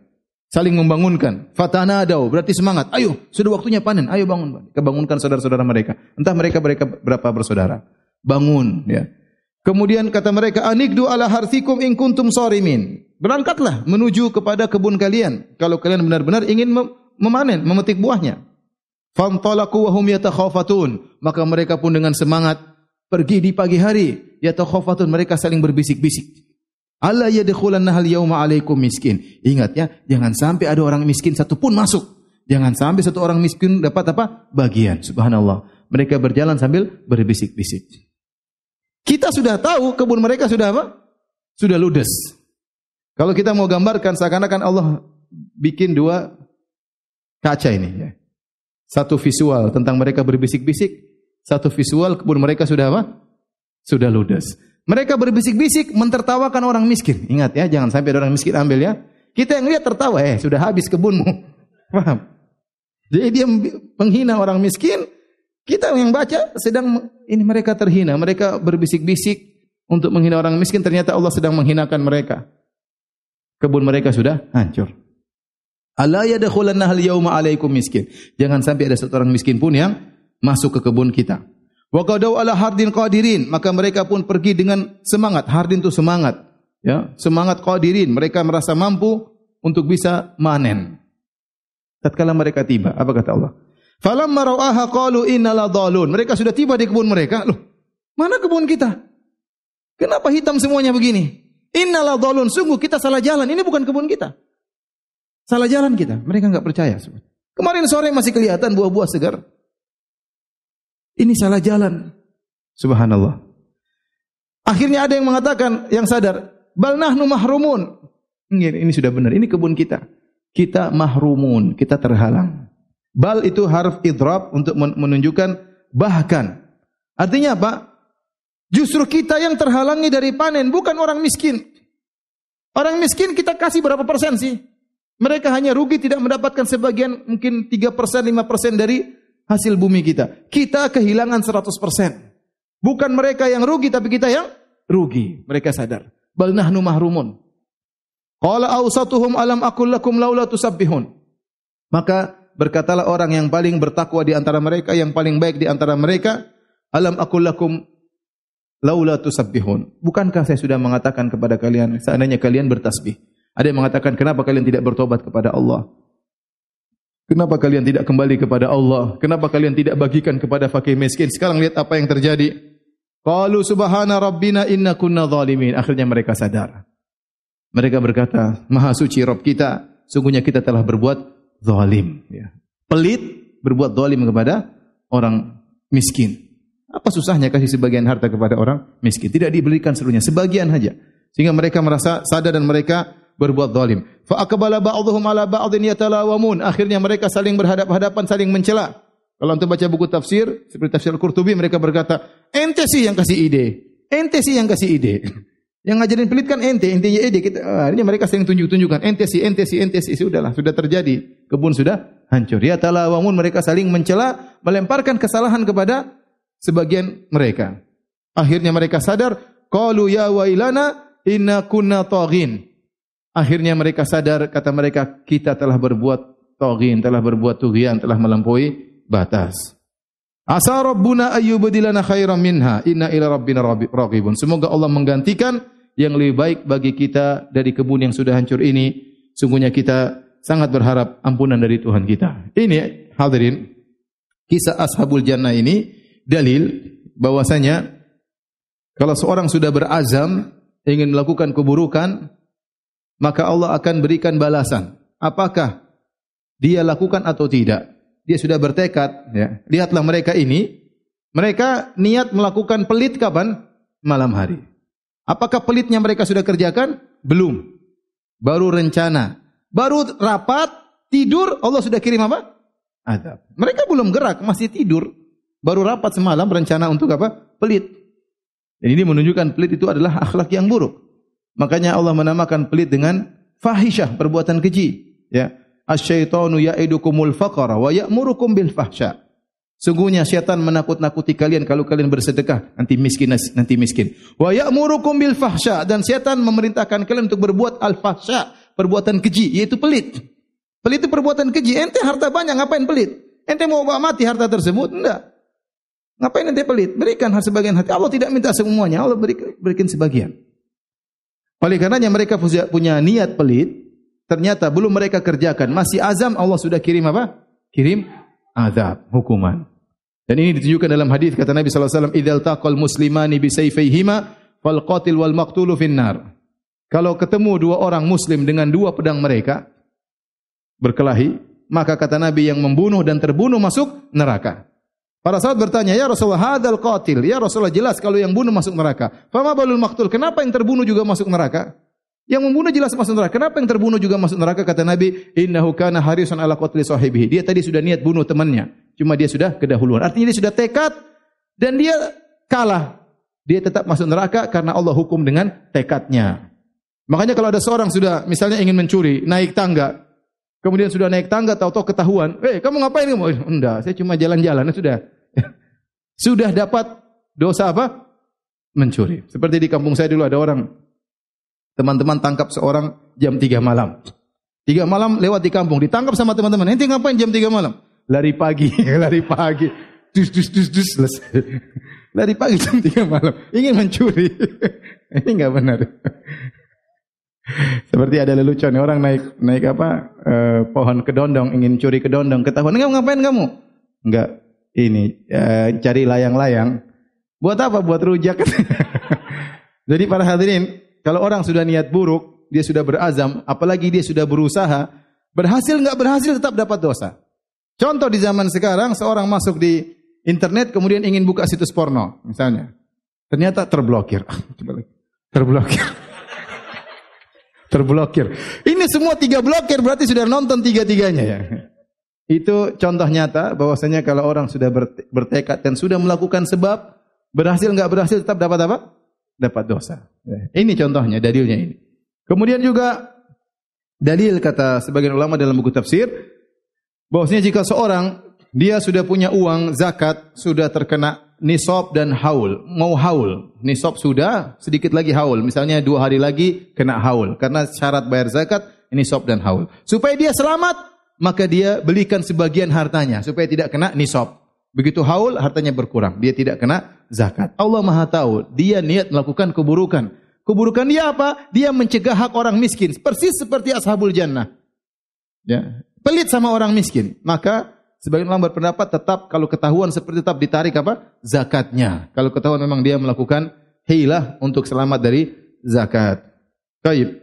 Saling membangunkan. Fatanado berarti semangat. Ayo, sudah waktunya panen. Ayo bangun. Kebangunkan saudara-saudara mereka. Entah mereka mereka berapa bersaudara. Bangun, ya. Kemudian kata mereka, Anikdu ala harthikum in kuntum sarimin. Berangkatlah menuju kepada kebun kalian. Kalau kalian benar-benar ingin memanen, memetik buahnya. Fantalaku wahum yatakhafatun. Maka mereka pun dengan semangat pergi di pagi hari. Yatakhafatun. Mereka saling berbisik-bisik. Allah yadkhulan nahal yawma alaikum miskin. Ingat ya, jangan sampai ada orang miskin satu pun masuk. Jangan sampai satu orang miskin dapat apa? Bagian. Subhanallah. Mereka berjalan sambil berbisik-bisik. Kita sudah tahu kebun mereka sudah apa? Sudah ludes. Kalau kita mau gambarkan seakan-akan Allah bikin dua kaca ini. Ya. Satu visual tentang mereka berbisik-bisik. Satu visual kebun mereka sudah apa? Sudah ludes. Mereka berbisik-bisik mentertawakan orang miskin. Ingat ya, jangan sampai ada orang miskin ambil ya. Kita yang lihat tertawa, eh sudah habis kebunmu. (laughs) Paham? Jadi dia menghina orang miskin, kita yang baca sedang ini mereka terhina, mereka berbisik-bisik untuk menghina orang miskin, ternyata Allah sedang menghinakan mereka. Kebun mereka sudah hancur. Allah yadkhulanna hal yauma alaikum miskin. Jangan sampai ada satu orang miskin pun yang masuk ke kebun kita. Wa qadau ala hardin qadirin, maka mereka pun pergi dengan semangat. Hardin itu semangat, ya, semangat qadirin. Mereka merasa mampu untuk bisa manen. Tatkala mereka tiba, apa kata Allah? Falam marauha qalu inna la dhalun. Mereka sudah tiba di kebun mereka. Loh, mana kebun kita? Kenapa hitam semuanya begini? Inna la dhalun. Sungguh kita salah jalan. Ini bukan kebun kita. Salah jalan kita. Mereka enggak percaya. Kemarin sore masih kelihatan buah-buah segar. Ini salah jalan. Subhanallah. Akhirnya ada yang mengatakan, yang sadar, bal nahnu mahrumun. Ini, ini sudah benar. Ini kebun kita. Kita mahrumun. Kita terhalang. Bal itu harf idrab untuk menunjukkan bahkan. Artinya apa? Justru kita yang terhalangi dari panen, bukan orang miskin. Orang miskin kita kasih berapa persen sih? Mereka hanya rugi tidak mendapatkan sebagian mungkin 3 persen, 5 persen dari hasil bumi kita. Kita kehilangan 100 persen. Bukan mereka yang rugi, tapi kita yang rugi. Mereka sadar. Bal nahnu mahrumun. Qala awsatuhum alam akul lakum laula tusabbihun. Maka berkatalah orang yang paling bertakwa di antara mereka, yang paling baik di antara mereka, alam akul lakum laula tusabbihun. Bukankah saya sudah mengatakan kepada kalian, seandainya kalian bertasbih. Ada yang mengatakan, kenapa kalian tidak bertobat kepada Allah? Kenapa kalian tidak kembali kepada Allah? Kenapa kalian tidak bagikan kepada fakir miskin? Sekarang lihat apa yang terjadi. Qalu subhana rabbina inna kunna zalimin. Akhirnya mereka sadar. Mereka berkata, Maha suci Rabb kita, sungguhnya kita telah berbuat zalim. Ya. Pelit berbuat zalim kepada orang miskin. Apa susahnya kasih sebagian harta kepada orang miskin? Tidak diberikan seluruhnya, sebagian saja. Sehingga mereka merasa sadar dan mereka berbuat zalim. Fa akbala ba'dhum ala ba'dhin yatalawamun. Akhirnya mereka saling berhadap-hadapan, saling mencela. Kalau antum baca buku tafsir seperti tafsir Al-Qurtubi mereka berkata, "Ente sih yang kasih ide. Ente sih yang kasih ide." (laughs) Yang ngajarin pelit kan ente, ente ya ede. Kita, ah, ini mereka sering tunjuk-tunjukkan. Ente si, ente si, ente si. Sudahlah, sudah terjadi. Kebun sudah hancur. Ya talawamun mereka saling mencela, melemparkan kesalahan kepada sebagian mereka. Akhirnya mereka sadar, qalu ya wailana inna kunna taghin. Akhirnya mereka sadar kata mereka kita telah berbuat taghin, telah berbuat tughyan, telah melampaui batas. Asa rabbuna ayyubdilana khairan minha inna ila rabbina raghibun. Semoga Allah menggantikan yang lebih baik bagi kita dari kebun yang sudah hancur ini. Sungguhnya kita sangat berharap ampunan dari Tuhan kita. Ini hadirin kisah ashabul jannah ini dalil bahwasanya kalau seorang sudah berazam ingin melakukan keburukan maka Allah akan berikan balasan. Apakah dia lakukan atau tidak? dia sudah bertekad, ya. Lihatlah mereka ini, mereka niat melakukan pelit kapan? Malam hari. Apakah pelitnya mereka sudah kerjakan? Belum. Baru rencana. Baru rapat, tidur, Allah sudah kirim apa? Adab. Mereka belum gerak, masih tidur. Baru rapat semalam rencana untuk apa? Pelit. Dan ini menunjukkan pelit itu adalah akhlak yang buruk. Makanya Allah menamakan pelit dengan fahisyah, perbuatan keji. Ya, asyaitanu ya'idukumul faqara wa ya'murukum bil fahsya. Sungguhnya syaitan menakut-nakuti kalian kalau kalian bersedekah nanti miskin nanti miskin. Wa ya'murukum bil fahsya dan syaitan memerintahkan kalian untuk berbuat al fahsya, perbuatan keji yaitu pelit. Pelit itu perbuatan keji. Ente harta banyak ngapain pelit? Ente mau bawa mati harta tersebut? Enggak. Ngapain ente pelit? Berikan sebagian hati. Allah tidak minta semuanya, Allah berikan sebagian. Oleh karenanya mereka punya niat pelit, ternyata belum mereka kerjakan, masih azam Allah sudah kirim apa? Kirim azab, hukuman. Dan ini ditunjukkan dalam hadis kata Nabi sallallahu alaihi wasallam, "Idzal taqal muslimani bi sayfayhima fal qatil wal maqtulu finnar." Kalau ketemu dua orang muslim dengan dua pedang mereka berkelahi, maka kata Nabi yang membunuh dan terbunuh masuk neraka. Para sahabat bertanya, "Ya Rasulullah, hadzal qatil." Ya Rasulullah, jelas kalau yang bunuh masuk neraka. Fama balul maqtul? Kenapa yang terbunuh juga masuk neraka? Yang membunuh jelas masuk neraka. Kenapa yang terbunuh juga masuk neraka? Kata Nabi, innahu kana harisan ala qatli sahibihi. Dia tadi sudah niat bunuh temannya. Cuma dia sudah kedahuluan. Artinya dia sudah tekad dan dia kalah. Dia tetap masuk neraka karena Allah hukum dengan tekadnya. Makanya kalau ada seorang sudah misalnya ingin mencuri, naik tangga. Kemudian sudah naik tangga, tahu-tahu ketahuan. Eh, hey, kamu ngapain kamu? Oh, enggak, saya cuma jalan-jalan. Sudah. (laughs) sudah dapat dosa apa? Mencuri. Seperti di kampung saya dulu ada orang teman-teman tangkap seorang jam 3 malam. 3 malam lewat di kampung, ditangkap sama teman-teman. Ente ngapain jam 3 malam? Lari pagi, (laughs) lari pagi. Dus, dus, dus, dus, selesai. (laughs) Lari pagi jam 3 malam. Ingin mencuri. Ini enggak benar. Seperti ada lelucon orang naik naik apa eh, pohon kedondong ingin curi kedondong ketahuan enggak ngapain kamu enggak ini eh, cari layang-layang buat apa buat rujak (laughs) jadi para hadirin kalau orang sudah niat buruk, dia sudah berazam, apalagi dia sudah berusaha, berhasil enggak berhasil tetap dapat dosa. Contoh di zaman sekarang, seorang masuk di internet kemudian ingin buka situs porno, misalnya. Ternyata terblokir. Terblokir. Terblokir. Ini semua tiga blokir berarti sudah nonton tiga-tiganya ya. Itu contoh nyata bahwasanya kalau orang sudah bertekad dan sudah melakukan sebab berhasil enggak berhasil tetap dapat apa? dapat dosa. Ini contohnya, dalilnya ini. Kemudian juga dalil kata sebagian ulama dalam buku tafsir bahwasanya jika seorang dia sudah punya uang zakat sudah terkena nisab dan haul, mau haul, nisab sudah sedikit lagi haul, misalnya dua hari lagi kena haul karena syarat bayar zakat nisab dan haul. Supaya dia selamat, maka dia belikan sebagian hartanya supaya tidak kena nisab. Begitu haul, hartanya berkurang. Dia tidak kena zakat. Allah maha tahu. Dia niat melakukan keburukan. Keburukan dia apa? Dia mencegah hak orang miskin. Persis seperti ashabul jannah. Ya. Pelit sama orang miskin. Maka sebagian ulama berpendapat tetap kalau ketahuan seperti tetap ditarik apa? Zakatnya. Kalau ketahuan memang dia melakukan hilah untuk selamat dari zakat. Baik.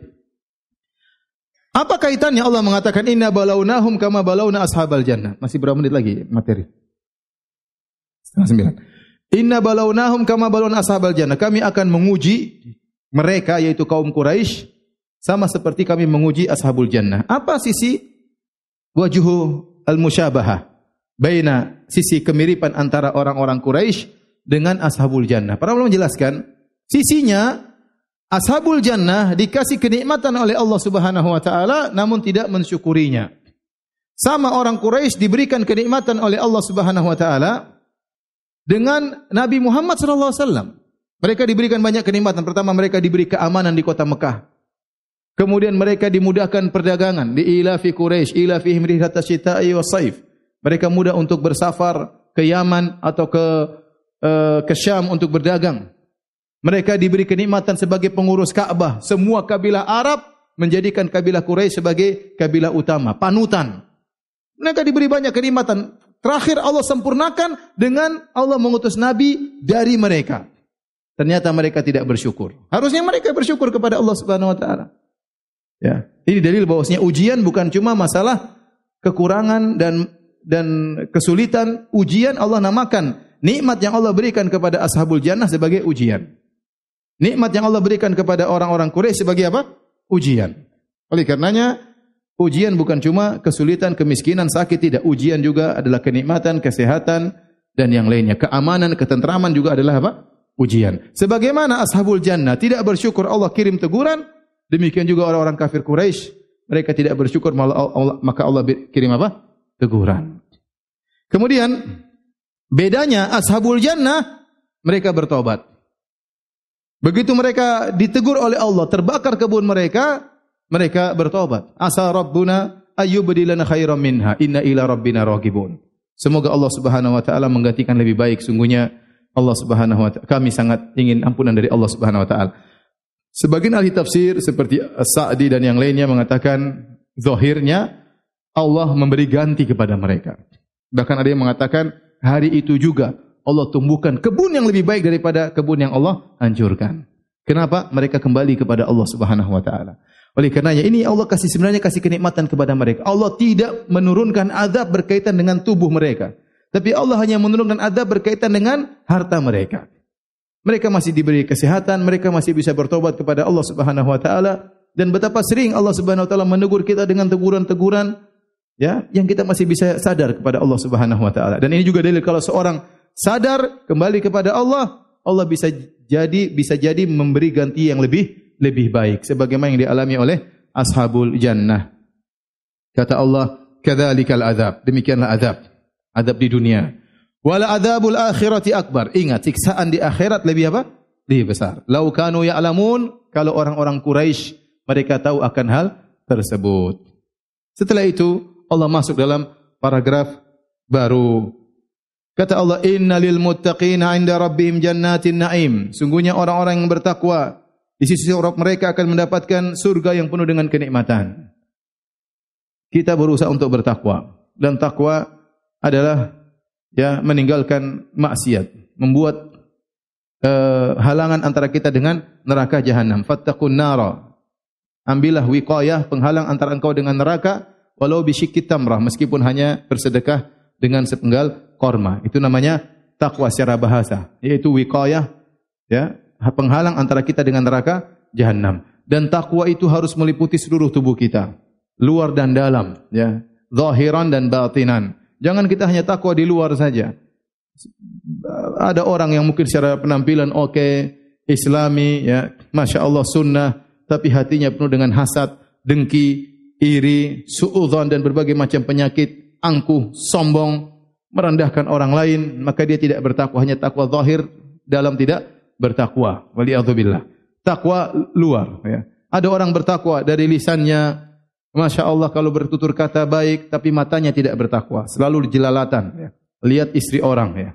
Apa kaitannya Allah mengatakan inna balaunahum kama balauna ashabal jannah? Masih berapa menit lagi materi? Setengah sembilan. Inna balawnahum kama balon ashabal jannah. Kami akan menguji mereka yaitu kaum Quraisy sama seperti kami menguji ashabul jannah. Apa sisi wajuhu al-musyabahah? Baina sisi kemiripan antara orang-orang Quraisy dengan ashabul jannah. Para ulama menjelaskan, sisinya ashabul jannah dikasih kenikmatan oleh Allah Subhanahu wa taala namun tidak mensyukurinya. Sama orang Quraisy diberikan kenikmatan oleh Allah Subhanahu wa taala dengan Nabi Muhammad sallallahu alaihi wasallam. Mereka diberikan banyak kenikmatan. Pertama, mereka diberi keamanan di kota Mekah. Kemudian mereka dimudahkan perdagangan. Di ilafi Quraisy, ilafi himrihat syita'i wa saif. Mereka mudah untuk bersafar ke Yaman atau ke uh, ke Syam untuk berdagang. Mereka diberi kenikmatan sebagai pengurus Ka'bah. Semua kabilah Arab menjadikan kabilah Quraisy sebagai kabilah utama, panutan. Mereka diberi banyak kenikmatan. Terakhir Allah sempurnakan dengan Allah mengutus nabi dari mereka. Ternyata mereka tidak bersyukur. Harusnya mereka bersyukur kepada Allah Subhanahu wa taala. Ya. Ini dalil bahwasanya ujian bukan cuma masalah kekurangan dan dan kesulitan, ujian Allah namakan nikmat yang Allah berikan kepada ashabul jannah sebagai ujian. Nikmat yang Allah berikan kepada orang-orang Quraisy sebagai apa? Ujian. Oleh karenanya, ujian bukan cuma kesulitan, kemiskinan, sakit tidak. Ujian juga adalah kenikmatan, kesehatan dan yang lainnya. Keamanan, ketentraman juga adalah apa? Ujian. Sebagaimana ashabul jannah tidak bersyukur Allah kirim teguran, demikian juga orang-orang kafir Quraisy mereka tidak bersyukur maka Allah kirim apa? Teguran. Kemudian bedanya ashabul jannah mereka bertobat. Begitu mereka ditegur oleh Allah, terbakar kebun mereka, mereka bertobat. Asa Rabbuna ayyubdilana khairan minha, inna ila rabbina ragibun. Semoga Allah Subhanahu wa taala menggantikan lebih baik sungguhnya Allah Subhanahu wa taala. Kami sangat ingin ampunan dari Allah Subhanahu wa taala. Sebagian ahli tafsir seperti Sa'di dan yang lainnya mengatakan zahirnya Allah memberi ganti kepada mereka. Bahkan ada yang mengatakan hari itu juga Allah tumbuhkan kebun yang lebih baik daripada kebun yang Allah hancurkan. Kenapa? Mereka kembali kepada Allah Subhanahu wa taala. Oleh karenanya ini Allah kasih sebenarnya kasih kenikmatan kepada mereka. Allah tidak menurunkan azab berkaitan dengan tubuh mereka. Tapi Allah hanya menurunkan azab berkaitan dengan harta mereka. Mereka masih diberi kesehatan, mereka masih bisa bertobat kepada Allah Subhanahu wa taala dan betapa sering Allah Subhanahu wa taala menegur kita dengan teguran-teguran ya yang kita masih bisa sadar kepada Allah Subhanahu wa taala. Dan ini juga dalil kalau seorang sadar kembali kepada Allah, Allah bisa jadi bisa jadi memberi ganti yang lebih lebih baik sebagaimana yang dialami oleh ashabul jannah. Kata Allah, "Kadzalikal azab." Demikianlah azab. Azab di dunia. Wala adzabul akhirati akbar. Ingat, siksaan di akhirat lebih apa? Lebih besar. Lau kanu ya'lamun, kalau orang-orang Quraisy mereka tahu akan hal tersebut. Setelah itu, Allah masuk dalam paragraf baru Kata Allah, Inna lil muttaqina inda rabbihim jannatin na'im. Sungguhnya orang-orang yang bertakwa, di sisi orang mereka akan mendapatkan surga yang penuh dengan kenikmatan. Kita berusaha untuk bertakwa. Dan takwa adalah ya meninggalkan maksiat. Membuat uh, halangan antara kita dengan neraka jahanam. Fattakun nara. Ambillah wiqayah penghalang antara engkau dengan neraka. Walau bisyikit tamrah. Meskipun hanya bersedekah dengan sepenggal korma. Itu namanya takwa secara bahasa. Yaitu wiqayah, ya, penghalang antara kita dengan neraka jahanam. Dan takwa itu harus meliputi seluruh tubuh kita, luar dan dalam, ya, zahiran dan batinan. Jangan kita hanya takwa di luar saja. Ada orang yang mungkin secara penampilan oke, okay, Islami, ya, masya Allah sunnah, tapi hatinya penuh dengan hasad, dengki, iri, suudzon dan berbagai macam penyakit, angkuh, sombong, merendahkan orang lain, maka dia tidak bertakwa, hanya takwa zahir dalam tidak bertakwa. Waliyadzubillah. Takwa luar. Ya. Ada orang bertakwa dari lisannya, Masya Allah kalau bertutur kata baik, tapi matanya tidak bertakwa. Selalu jelalatan. Ya. Lihat istri orang. Ya.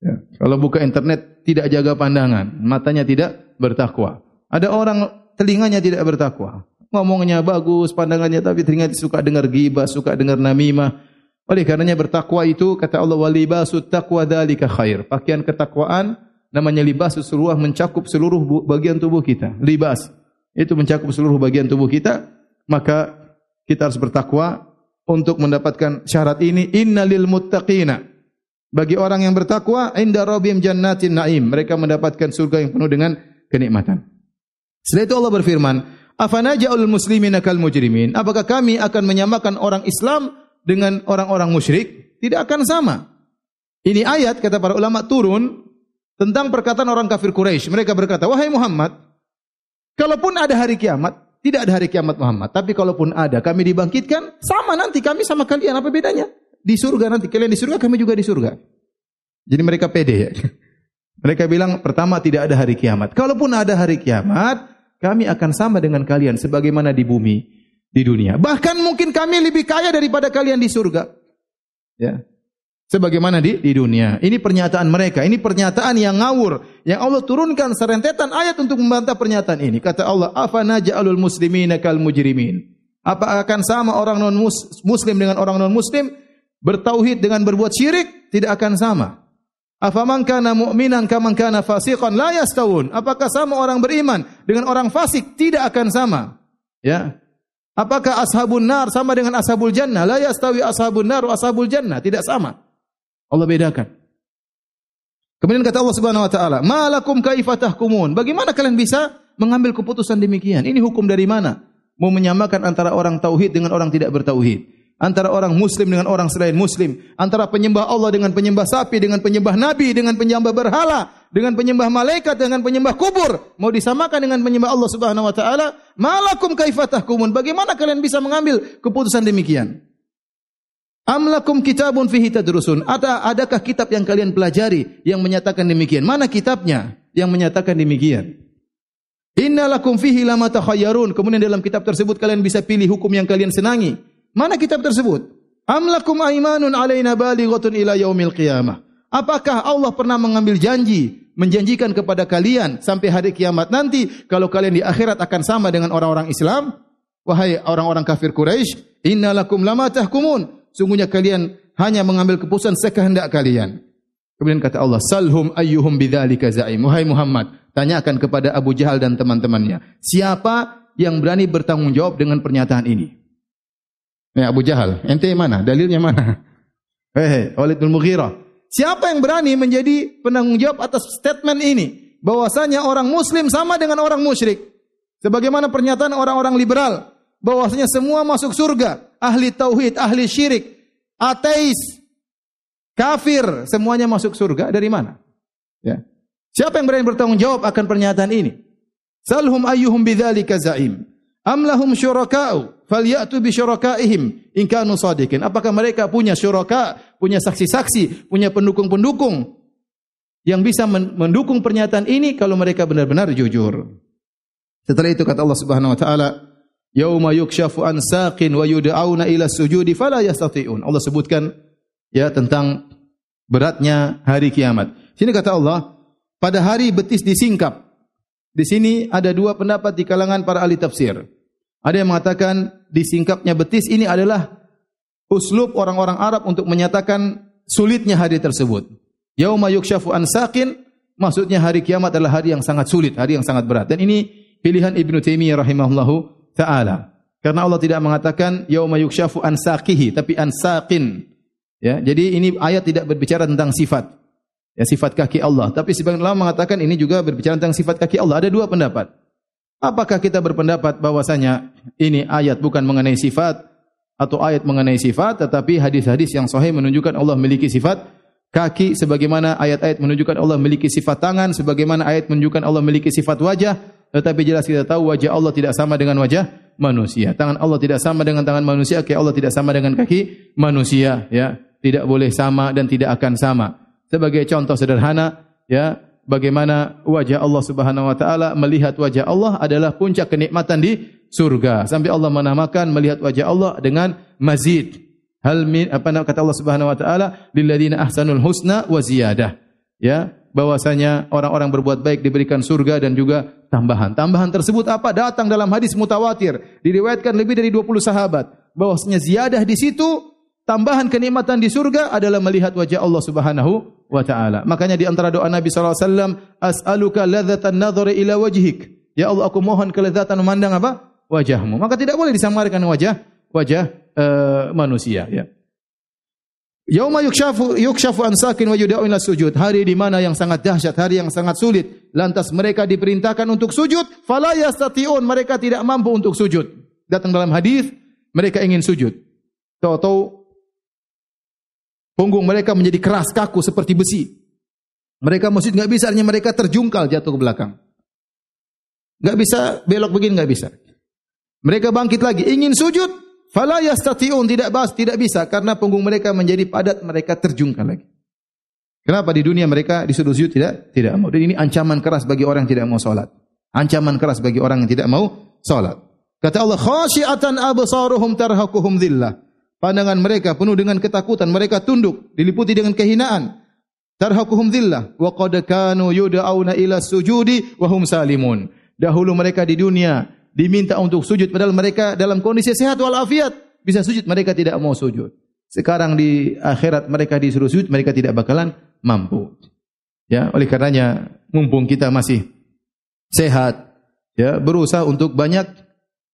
Ya. Kalau buka internet, tidak jaga pandangan. Matanya tidak bertakwa. Ada orang telinganya tidak bertakwa. Ngomongnya bagus, pandangannya tapi telinga suka dengar gibah, suka dengar namimah. Oleh karenanya bertakwa itu kata Allah walibasu taqwa dzalika khair. Pakaian ketakwaan namanya libas seluruh mencakup seluruh bagian tubuh kita. Libas itu mencakup seluruh bagian tubuh kita, maka kita harus bertakwa untuk mendapatkan syarat ini innalil muttaqina. Bagi orang yang bertakwa inda rabbihim jannatin naim. Mereka mendapatkan surga yang penuh dengan kenikmatan. Setelah itu Allah berfirman, "Afanaja'ul muslimina kal mujrimin?" Apakah kami akan menyamakan orang Islam dengan orang-orang musyrik tidak akan sama. Ini ayat kata para ulama turun tentang perkataan orang kafir Quraisy. Mereka berkata, "Wahai Muhammad, kalaupun ada hari kiamat, tidak ada hari kiamat Muhammad, tapi kalaupun ada, kami dibangkitkan sama nanti kami sama kalian apa bedanya? Di surga nanti kalian di surga, kami juga di surga." Jadi mereka pede ya. (laughs) Mereka bilang pertama tidak ada hari kiamat. Kalaupun ada hari kiamat, kami akan sama dengan kalian sebagaimana di bumi, di dunia. Bahkan mungkin kami lebih kaya daripada kalian di surga. Ya. Sebagaimana di, di dunia. Ini pernyataan mereka. Ini pernyataan yang ngawur. Yang Allah turunkan serentetan ayat untuk membantah pernyataan ini. Kata Allah, Afana ja'alul muslimina kal mujrimin. Apa akan sama orang non muslim dengan orang non muslim? Bertauhid dengan berbuat syirik? Tidak akan sama. Afaman kana mu'minan kaman kana fasiqan la yastawun. Apakah sama orang beriman dengan orang fasik? Tidak akan sama. Ya. Apakah ashabun nar sama dengan ashabul jannah? La yastawi ashabun nar wa ashabul jannah. Tidak sama. Allah bedakan. Kemudian kata Allah Subhanahu wa taala, "Ma lakum kaifa tahkumun?" Bagaimana kalian bisa mengambil keputusan demikian? Ini hukum dari mana? Mau menyamakan antara orang tauhid dengan orang tidak bertauhid antara orang muslim dengan orang selain muslim, antara penyembah Allah dengan penyembah sapi, dengan penyembah nabi, dengan penyembah berhala, dengan penyembah malaikat, dengan penyembah kubur, mau disamakan dengan penyembah Allah Subhanahu wa taala, malakum kaifatahkumun? Bagaimana kalian bisa mengambil keputusan demikian? Amlakum kitabun fihi tadrusun? Ada adakah kitab yang kalian pelajari yang menyatakan demikian? Mana kitabnya yang menyatakan demikian? Innalakum fihi lama takhayyarun. Kemudian dalam kitab tersebut kalian bisa pilih hukum yang kalian senangi. Mana kitab tersebut? Amlakum aimanun alaina balighatun ila yaumil qiyamah. Apakah Allah pernah mengambil janji, menjanjikan kepada kalian sampai hari kiamat nanti kalau kalian di akhirat akan sama dengan orang-orang Islam? Wahai orang-orang kafir Quraisy, innalakum lama tahkumun. Sungguhnya kalian hanya mengambil keputusan sekehendak kalian. Kemudian kata Allah, Salhum ayyuhum bidzalika za'im. Wahai Muhammad, tanyakan kepada Abu Jahal dan teman-temannya, siapa yang berani bertanggung jawab dengan pernyataan ini? Ya Abu Jahal, ente mana? Dalilnya mana? (laughs) Hei, Walid bin Mughirah. Siapa yang berani menjadi penanggung jawab atas statement ini? Bahwasanya orang muslim sama dengan orang musyrik. Sebagaimana pernyataan orang-orang liberal. Bahwasanya semua masuk surga. Ahli tauhid, ahli syirik, ateis, kafir. Semuanya masuk surga. Dari mana? Ya. Siapa yang berani bertanggung jawab akan pernyataan ini? Salhum ayyuhum bidzalika za'im. Am lahum syuraka'u falyatu bi syurakaihim in kanu sadiqin apakah mereka punya syuraka punya saksi-saksi punya pendukung-pendukung yang bisa mendukung pernyataan ini kalau mereka benar-benar jujur setelah itu kata Allah Subhanahu wa taala yauma yukshafu an saqin wa yud'auna ila sujudi fala yastati'un Allah sebutkan ya tentang beratnya hari kiamat sini kata Allah pada hari betis disingkap di sini ada dua pendapat di kalangan para ahli tafsir ada yang mengatakan disingkapnya betis ini adalah uslub orang-orang Arab untuk menyatakan sulitnya hari tersebut. Yauma yukshafu an saqin maksudnya hari kiamat adalah hari yang sangat sulit, hari yang sangat berat. Dan ini pilihan Ibnu Taimiyah rahimahullahu taala. Karena Allah tidak mengatakan yauma yukshafu an saqihi tapi an saqin. Ya, jadi ini ayat tidak berbicara tentang sifat. Ya, sifat kaki Allah, tapi sebagian ulama mengatakan ini juga berbicara tentang sifat kaki Allah. Ada dua pendapat. Apakah kita berpendapat bahwasanya ini ayat bukan mengenai sifat atau ayat mengenai sifat tetapi hadis-hadis yang sahih menunjukkan Allah memiliki sifat kaki sebagaimana ayat-ayat menunjukkan Allah memiliki sifat tangan sebagaimana ayat menunjukkan Allah memiliki sifat wajah tetapi jelas kita tahu wajah Allah tidak sama dengan wajah manusia. Tangan Allah tidak sama dengan tangan manusia kaki Allah tidak sama dengan kaki manusia ya. Tidak boleh sama dan tidak akan sama. Sebagai contoh sederhana ya bagaimana wajah Allah Subhanahu wa taala melihat wajah Allah adalah puncak kenikmatan di surga. Sampai Allah menamakan melihat wajah Allah dengan mazid. Hal min apa nama kata Allah Subhanahu wa taala? Lil ladina ahsanul husna wa ziyadah. Ya bahwasanya orang-orang berbuat baik diberikan surga dan juga tambahan tambahan tersebut apa datang dalam hadis mutawatir diriwayatkan lebih dari 20 sahabat bahwasanya ziyadah di situ tambahan kenikmatan di surga adalah melihat wajah Allah Subhanahu wa taala. Makanya di antara doa Nabi sallallahu alaihi wasallam, as'aluka ladzatan nadhari ila wajhik. Ya Allah, aku mohon kelezatan memandang apa? Wajahmu. Maka tidak boleh disamarkan wajah wajah uh, manusia, ya. Yauma yukshafu yukshafu an sakin wa yud'u ila sujud. Hari di mana yang sangat dahsyat, hari yang sangat sulit. Lantas mereka diperintahkan untuk sujud, fala yastati'un. Mereka tidak mampu untuk sujud. Datang dalam hadis, mereka ingin sujud. Tahu-tahu Punggung mereka menjadi keras kaku seperti besi. Mereka masjid enggak bisa, hanya mereka terjungkal jatuh ke belakang. Enggak bisa belok begini enggak bisa. Mereka bangkit lagi, ingin sujud, fala yastati'un tidak bas, tidak bisa karena punggung mereka menjadi padat, mereka terjungkal lagi. Kenapa di dunia mereka disuruh sujud tidak? Tidak mau. Dan ini ancaman keras bagi orang yang tidak mau salat. Ancaman keras bagi orang yang tidak mau salat. Kata Allah, khasyiatan absaruhum tarhaquhum dhillah. Pandangan mereka penuh dengan ketakutan, mereka tunduk, diliputi dengan kehinaan. Tarhaquhum dhillah wa qad kanu yud'auna ila sujudi wa hum salimun. Dahulu mereka di dunia diminta untuk sujud padahal mereka dalam kondisi sehat walafiat, bisa sujud mereka tidak mau sujud. Sekarang di akhirat mereka disuruh sujud, mereka tidak bakalan mampu. Ya, oleh karenanya mumpung kita masih sehat, ya, berusaha untuk banyak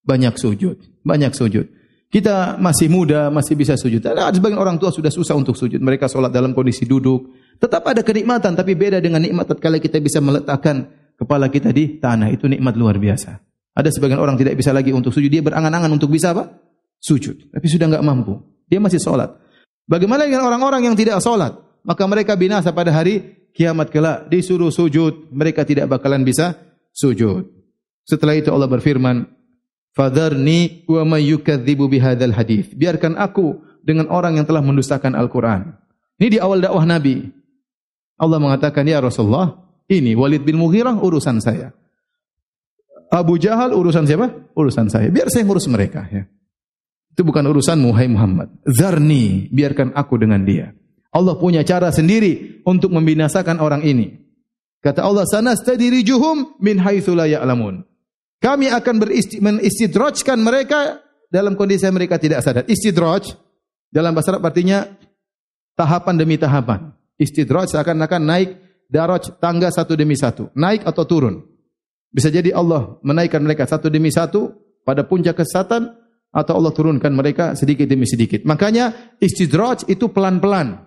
banyak sujud, banyak sujud. Kita masih muda, masih bisa sujud. Ada sebagian orang tua sudah susah untuk sujud. Mereka solat dalam kondisi duduk. Tetap ada kenikmatan, tapi beda dengan nikmat tatkala kita bisa meletakkan kepala kita di tanah. Itu nikmat luar biasa. Ada sebagian orang tidak bisa lagi untuk sujud. Dia berangan-angan untuk bisa apa? Sujud. Tapi sudah enggak mampu. Dia masih solat. Bagaimana dengan orang-orang yang tidak solat? Maka mereka binasa pada hari kiamat kelak. Disuruh sujud. Mereka tidak bakalan bisa sujud. Setelah itu Allah berfirman, Fadarni wa may yukadzibu hadis. Biarkan aku dengan orang yang telah mendustakan Al-Quran. Ini di awal dakwah Nabi. Allah mengatakan, Ya Rasulullah, ini Walid bin Mughirah urusan saya. Abu Jahal urusan siapa? Urusan saya. Biar saya ngurus mereka. Ya. Itu bukan urusan Muhai Muhammad. Zarni, biarkan aku dengan dia. Allah punya cara sendiri untuk membinasakan orang ini. Kata Allah, sana stadirijuhum min haitsu la ya'lamun. Kami akan beristidrajkan mereka dalam kondisi mereka tidak sadar. Istidraj dalam bahasa Arab artinya tahapan demi tahapan. Istidraj seakan-akan naik daraj tangga satu demi satu, naik atau turun. Bisa jadi Allah menaikkan mereka satu demi satu pada puncak kesesatan atau Allah turunkan mereka sedikit demi sedikit. Makanya istidraj itu pelan-pelan.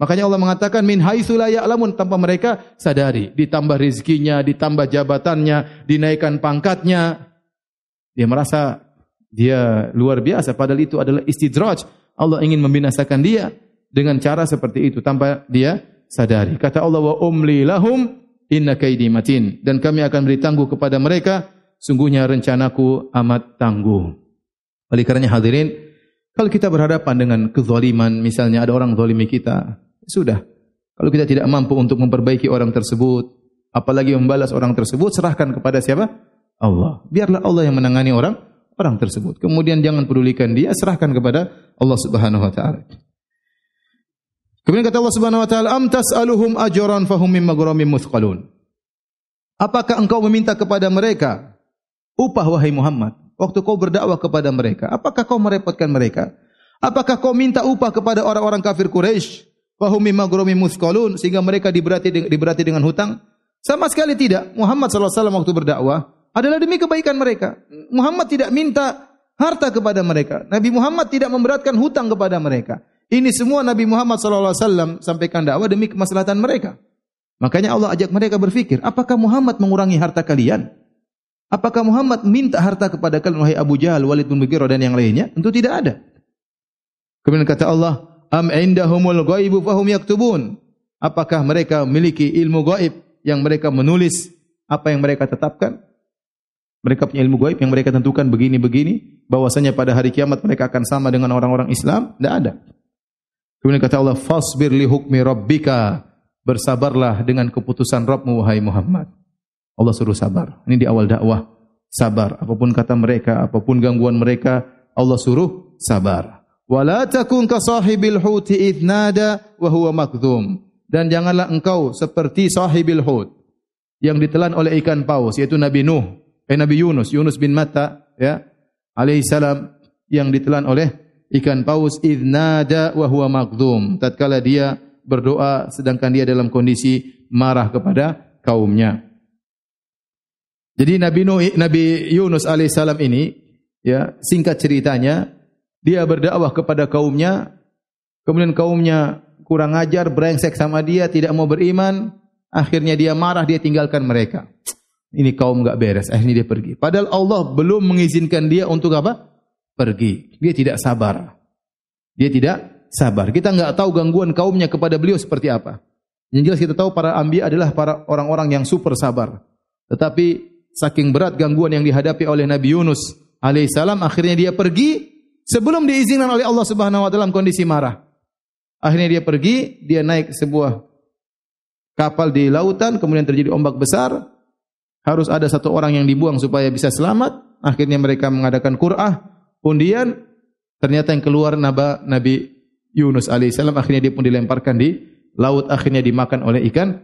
Makanya Allah mengatakan min haitsu la ya'lamun tanpa mereka sadari, ditambah rezekinya, ditambah jabatannya, dinaikkan pangkatnya. Dia merasa dia luar biasa padahal itu adalah istidraj. Allah ingin membinasakan dia dengan cara seperti itu tanpa dia sadari. Kata Allah wa umli lahum inna kaidi matin dan kami akan beri tangguh kepada mereka sungguhnya rencanaku amat tangguh. Oleh karenanya hadirin, kalau kita berhadapan dengan kezaliman, misalnya ada orang zalimi kita, sudah. Kalau kita tidak mampu untuk memperbaiki orang tersebut, apalagi membalas orang tersebut, serahkan kepada siapa? Allah. Biarlah Allah yang menangani orang orang tersebut. Kemudian jangan pedulikan dia, serahkan kepada Allah Subhanahu wa taala. Kemudian kata Allah Subhanahu wa taala, "Am tas'aluhum ajran fahum mim maghramin muthqalun." Apakah engkau meminta kepada mereka upah wahai Muhammad? waktu kau berdakwah kepada mereka? Apakah kau merepotkan mereka? Apakah kau minta upah kepada orang-orang kafir Quraisy? Wahum mimma gurumi musqalun sehingga mereka diberati diberati dengan hutang? Sama sekali tidak. Muhammad sallallahu alaihi wasallam waktu berdakwah adalah demi kebaikan mereka. Muhammad tidak minta harta kepada mereka. Nabi Muhammad tidak memberatkan hutang kepada mereka. Ini semua Nabi Muhammad wasallam sampaikan dakwah demi kemaslahatan mereka. Makanya Allah ajak mereka berfikir, apakah Muhammad mengurangi harta kalian? Apakah Muhammad minta harta kepada kalian wahai Abu Jahal, Walid bin Mughirah dan yang lainnya? Tentu tidak ada. Kemudian kata Allah, "Am indahumul ghaibu fahum yaktubun?" Apakah mereka memiliki ilmu gaib yang mereka menulis apa yang mereka tetapkan? Mereka punya ilmu gaib yang mereka tentukan begini-begini, bahwasanya pada hari kiamat mereka akan sama dengan orang-orang Islam? Tidak ada. Kemudian kata Allah, "Fasbir li hukmi rabbika." Bersabarlah dengan keputusan Rabbmu wahai Muhammad. Allah suruh sabar. Ini di awal dakwah. Sabar. Apapun kata mereka, apapun gangguan mereka, Allah suruh sabar. Wala takun ka sahibil huti idnada wa huwa makdhum. Dan janganlah engkau seperti sahibil hut yang ditelan oleh ikan paus yaitu Nabi Nuh, eh Nabi Yunus, Yunus bin Matta ya, alaihi salam yang ditelan oleh ikan paus idnada wa huwa makdhum. Tatkala dia berdoa sedangkan dia dalam kondisi marah kepada kaumnya. Jadi Nabi Nuh, Nabi Yunus alaihissalam ini, ya singkat ceritanya, dia berdakwah kepada kaumnya, kemudian kaumnya kurang ajar, brengsek sama dia, tidak mau beriman, akhirnya dia marah, dia tinggalkan mereka. Ini kaum enggak beres, akhirnya dia pergi. Padahal Allah belum mengizinkan dia untuk apa? Pergi. Dia tidak sabar. Dia tidak sabar. Kita enggak tahu gangguan kaumnya kepada beliau seperti apa. Yang jelas kita tahu para anbiya adalah para orang-orang yang super sabar. Tetapi saking berat gangguan yang dihadapi oleh Nabi Yunus alaihissalam akhirnya dia pergi sebelum diizinkan oleh Allah Subhanahu wa taala dalam kondisi marah. Akhirnya dia pergi, dia naik sebuah kapal di lautan, kemudian terjadi ombak besar, harus ada satu orang yang dibuang supaya bisa selamat. Akhirnya mereka mengadakan Qur'ah, undian, ternyata yang keluar Nabi, Nabi Yunus alaihissalam, akhirnya dia pun dilemparkan di laut, akhirnya dimakan oleh ikan,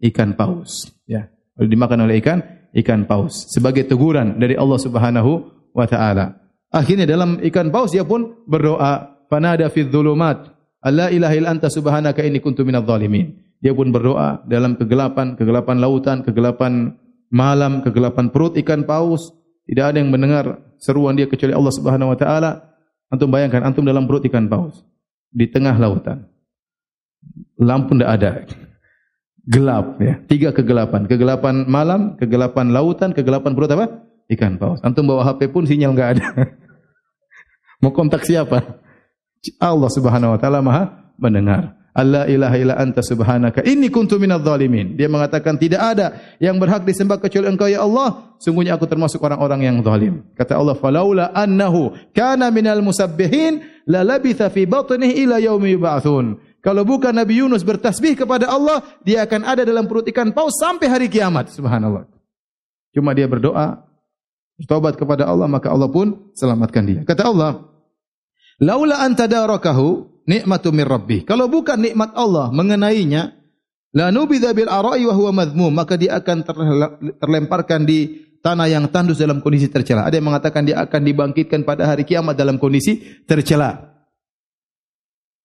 ikan paus. Ya, dimakan oleh ikan, ikan paus. Sebagai teguran dari Allah subhanahu wa ta'ala. Akhirnya dalam ikan paus dia pun berdoa, Fanada fi dhulumat, Allah ilaha illa anta subhanaka inni kuntu minadh dhalimin. Dia pun berdoa dalam kegelapan, kegelapan lautan, kegelapan malam, kegelapan perut ikan paus. Tidak ada yang mendengar seruan dia kecuali Allah Subhanahu wa taala. Antum bayangkan antum dalam perut ikan paus di tengah lautan. Lampu tidak ada. Gelap ya. Tiga kegelapan. Kegelapan malam, kegelapan lautan, kegelapan perut apa? Ikan paus. Antum bawa HP pun sinyal enggak ada. (laughs) Mau kontak siapa? Allah Subhanahu wa taala Maha mendengar. Allah ilaha illa anta subhanaka inni kuntu minadh dhalimin. Dia mengatakan tidak ada yang berhak disembah kecuali Engkau ya Allah. Sungguhnya aku termasuk orang-orang yang zalim. Kata Allah, "Falaula annahu kana minal musabbihin la labitha fi batnihi ila yaumi yub'atsun." Kalau bukan Nabi Yunus bertasbih kepada Allah, dia akan ada dalam perut ikan paus sampai hari kiamat. Subhanallah. Cuma dia berdoa, bertobat kepada Allah, maka Allah pun selamatkan dia. Kata Allah, "Laula anta darakahu nikmatu min rabbih. Kalau bukan nikmat Allah mengenainya, la nubidha bil ara'i wa huwa madhmum, maka dia akan terlemparkan di tanah yang tandus dalam kondisi tercela. Ada yang mengatakan dia akan dibangkitkan pada hari kiamat dalam kondisi tercela.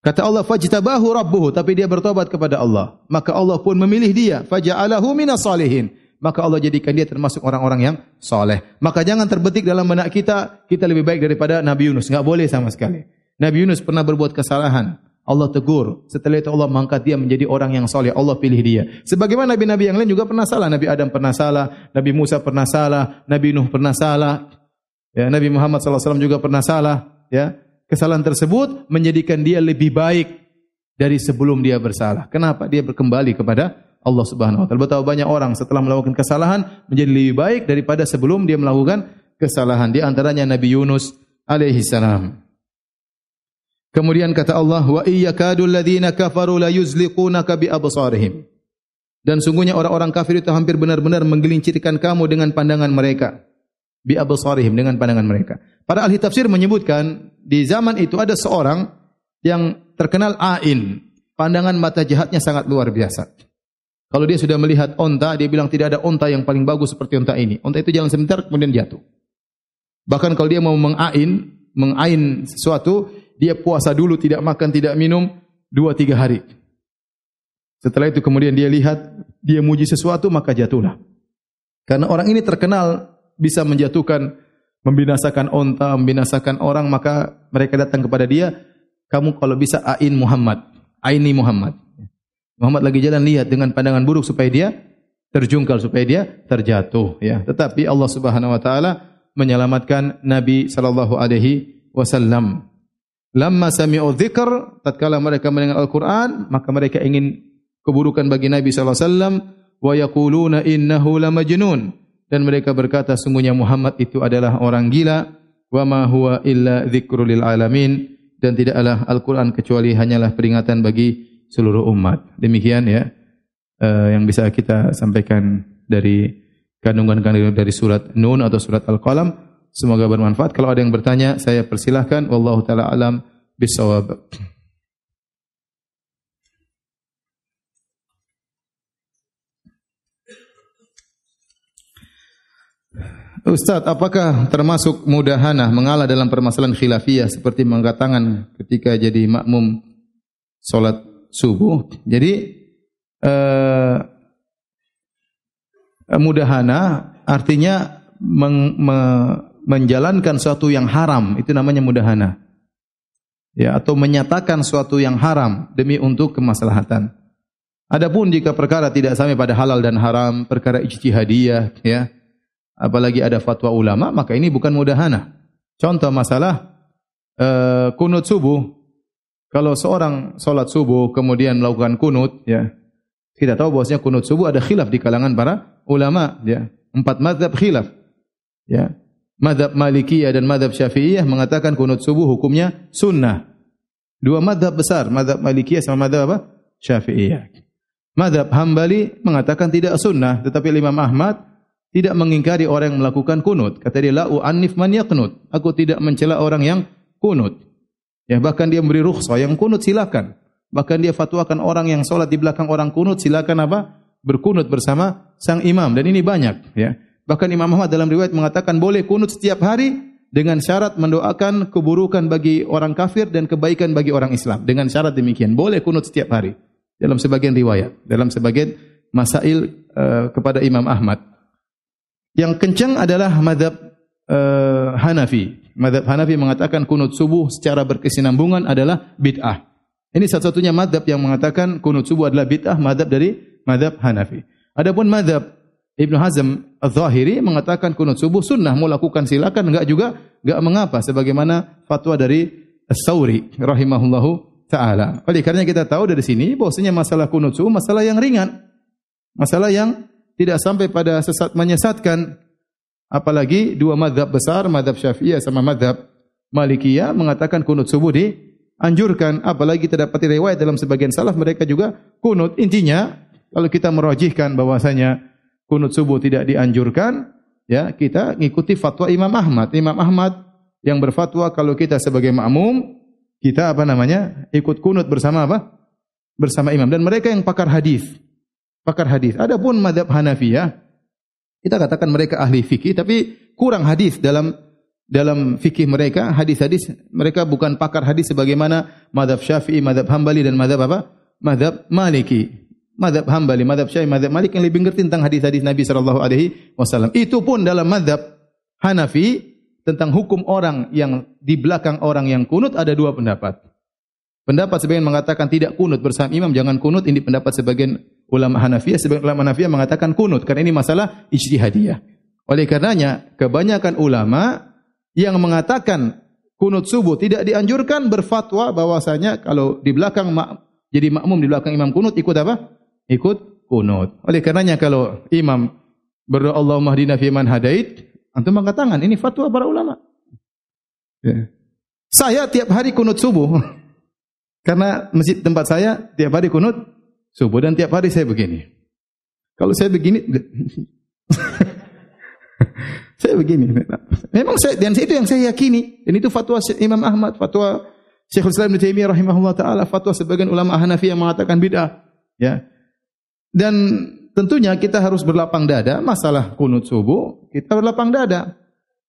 Kata Allah fajtabahu rabbuhu tapi dia bertobat kepada Allah maka Allah pun memilih dia faja'alahu minas salihin maka Allah jadikan dia termasuk orang-orang yang soleh maka jangan terbetik dalam benak kita kita lebih baik daripada Nabi Yunus enggak boleh sama sekali Nabi Yunus pernah berbuat kesalahan. Allah tegur. Setelah itu Allah mengangkat dia menjadi orang yang soleh. Allah pilih dia. Sebagaimana Nabi-Nabi yang lain juga pernah salah. Nabi Adam pernah salah. Nabi Musa pernah salah. Nabi Nuh pernah salah. Ya, Nabi Muhammad SAW juga pernah salah. Ya, Kesalahan tersebut menjadikan dia lebih baik dari sebelum dia bersalah. Kenapa? Dia berkembali kepada Allah Subhanahu Wa Taala. Betapa banyak orang setelah melakukan kesalahan menjadi lebih baik daripada sebelum dia melakukan kesalahan. Di antaranya Nabi Yunus alaihi salam. Kemudian kata Allah, wa iyyakadul ladzina kafaru la yuzliqunaka bi absarihim. Dan sungguhnya orang-orang kafir itu hampir benar-benar menggelincirkan kamu dengan pandangan mereka. Bi absarihim dengan pandangan mereka. Para ahli tafsir menyebutkan di zaman itu ada seorang yang terkenal ain. Pandangan mata jahatnya sangat luar biasa. Kalau dia sudah melihat onta, dia bilang tidak ada onta yang paling bagus seperti onta ini. Onta itu jalan sebentar kemudian jatuh. Bahkan kalau dia mau mengain, mengain sesuatu, dia puasa dulu tidak makan tidak minum dua tiga hari. Setelah itu kemudian dia lihat dia muji sesuatu maka jatuhlah. Karena orang ini terkenal bisa menjatuhkan, membinasakan onta, membinasakan orang maka mereka datang kepada dia. Kamu kalau bisa ain Muhammad, aini Muhammad. Muhammad lagi jalan lihat dengan pandangan buruk supaya dia terjungkal supaya dia terjatuh ya. Tetapi Allah Subhanahu wa taala menyelamatkan Nabi sallallahu alaihi wasallam. Lamma sami'u dzikr, tatkala mereka mendengar Al-Qur'an, maka mereka ingin keburukan bagi Nabi wasallam wa yaquluna innahu lamajnun dan mereka berkata sungguhnya Muhammad itu adalah orang gila wa ma huwa illa dzikrul lil alamin dan tidaklah Al-Qur'an kecuali hanyalah peringatan bagi seluruh umat. Demikian ya uh, yang bisa kita sampaikan dari kandungan-kandungan dari surat Nun atau surat Al-Qalam. Semoga bermanfaat. Kalau ada yang bertanya, saya persilahkan. Wallahu taala alam bisawab. Ustaz, apakah termasuk mudahana mengalah dalam permasalahan khilafiyah seperti mengangkat tangan ketika jadi makmum solat subuh? Jadi uh, mudahana artinya meng, me, menjalankan sesuatu yang haram itu namanya mudahana. Ya, atau menyatakan sesuatu yang haram demi untuk kemaslahatan. Adapun jika perkara tidak sampai pada halal dan haram, perkara ijtihadiyah, ya, apalagi ada fatwa ulama, maka ini bukan mudahana. Contoh masalah uh, kunut subuh. Kalau seorang solat subuh kemudian melakukan kunut, ya, kita tahu bahwasanya kunut subuh ada khilaf di kalangan para ulama, ya, empat mazhab khilaf, ya, Madhab Malikiyah dan Madhab Syafi'iyah mengatakan kunut subuh hukumnya sunnah. Dua madhab besar, Madhab Malikiyah sama Madhab apa? Syafi'iyah. Madhab Hambali mengatakan tidak sunnah, tetapi Imam Ahmad tidak mengingkari orang yang melakukan kunut. Kata dia, la'u anif man yaknut. Aku tidak mencela orang yang kunut. Ya, bahkan dia memberi rukhsah, yang kunut silakan. Bahkan dia fatwakan orang yang solat di belakang orang kunut, silakan apa? Berkunut bersama sang imam. Dan ini banyak. Ya. Bahkan Imam Ahmad dalam riwayat mengatakan boleh kunut setiap hari dengan syarat mendoakan keburukan bagi orang kafir dan kebaikan bagi orang Islam. Dengan syarat demikian. Boleh kunut setiap hari dalam sebagian riwayat, dalam sebagian masail uh, kepada Imam Ahmad. Yang kencang adalah madhab uh, Hanafi. Madhab Hanafi mengatakan kunut subuh secara berkesinambungan adalah bid'ah. Ini satu-satunya madhab yang mengatakan kunut subuh adalah bid'ah, madhab dari madhab Hanafi. Adapun madhab Ibn Hazm Al-Zahiri mengatakan kunut subuh sunnah, mau lakukan silakan, enggak juga, enggak mengapa. Sebagaimana fatwa dari As-Sawri rahimahullahu taala. Oleh kerana kita tahu dari sini bahwasanya masalah kunut subuh masalah yang ringan. Masalah yang tidak sampai pada sesat menyesatkan. Apalagi dua madhab besar, madhab Syafi'iyah sama madhab Malikiyah mengatakan kunut subuh di anjurkan. Apalagi terdapat riwayat dalam sebagian salaf mereka juga kunut. Intinya, kalau kita merojihkan bahwasanya kunut subuh tidak dianjurkan, ya kita mengikuti fatwa Imam Ahmad. Imam Ahmad yang berfatwa kalau kita sebagai makmum kita apa namanya ikut kunut bersama apa? Bersama imam. Dan mereka yang pakar hadis. Pakar hadis. Adapun madhab Hanafiyah kita katakan mereka ahli fikih tapi kurang hadis dalam dalam fikih mereka. Hadis-hadis mereka bukan pakar hadis sebagaimana madhab Syafi'i madhab Hambali dan madhab apa? Madhab Maliki madhab Hambali madhab Syafi'i madhab Malik yang lebih mengerti tentang hadis-hadis Nabi sallallahu alaihi wasallam itu pun dalam madhab Hanafi tentang hukum orang yang di belakang orang yang kunut ada dua pendapat. Pendapat sebagian mengatakan tidak kunut bersama imam, jangan kunut. Ini pendapat sebagian ulama Hanafiyah. Sebagian ulama Hanafiyah mengatakan kunut. Karena ini masalah ijtihadiyah. Oleh karenanya, kebanyakan ulama yang mengatakan kunut subuh tidak dianjurkan berfatwa bahwasanya kalau di belakang mak, jadi makmum di belakang imam kunut ikut apa? Ikut kunut. Oleh karenanya kalau imam berdoa Allahumma hdina fi man hadait Antum angkat tangan, ini fatwa para ulama. Ya. Saya tiap hari kunut subuh. (laughs) Karena masjid tempat saya tiap hari kunut subuh dan tiap hari saya begini. Kalau saya begini (laughs) saya begini. Memang saya dan itu yang saya yakini. Dan itu fatwa Imam Ahmad, fatwa Syekhul Islam Ibnu Taimiyah rahimahullah taala, fatwa sebagian ulama Hanafi yang mengatakan bid'ah. Ya. Dan Tentunya kita harus berlapang dada masalah kunut subuh, kita berlapang dada.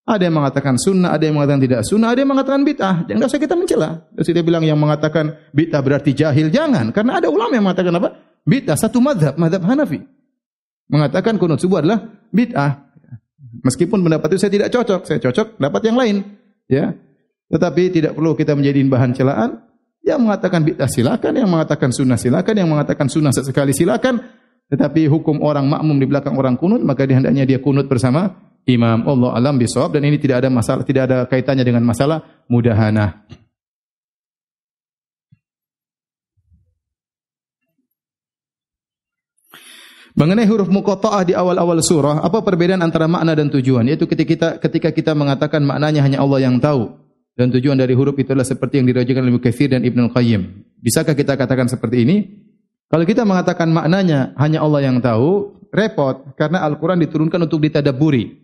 Ada yang mengatakan sunnah, ada yang mengatakan tidak sunnah, ada yang mengatakan bid'ah. Jangan usah kita mencela. Terus dia bilang yang mengatakan bid'ah berarti jahil. Jangan. Karena ada ulama yang mengatakan apa? Bid'ah. Satu madhab, madhab Hanafi. Mengatakan kunut subuh adalah bid'ah. Meskipun pendapat itu saya tidak cocok. Saya cocok dapat yang lain. Ya. Tetapi tidak perlu kita menjadi bahan celaan. Yang mengatakan bid'ah silakan, yang mengatakan sunnah silakan, yang mengatakan sunnah sesekali silakan. Tetapi hukum orang makmum di belakang orang kunut, maka dihendaknya dia kunut bersama imam. Allah alam bisawab dan ini tidak ada masalah, tidak ada kaitannya dengan masalah mudahana. Mengenai huruf muqatta'ah di awal-awal surah, apa perbedaan antara makna dan tujuan? Yaitu ketika kita ketika kita mengatakan maknanya hanya Allah yang tahu dan tujuan dari huruf itu adalah seperti yang dirajikan oleh Katsir dan Ibnu Qayyim. Bisakah kita katakan seperti ini? Kalau kita mengatakan maknanya hanya Allah yang tahu, repot karena Al-Quran diturunkan untuk ditadaburi.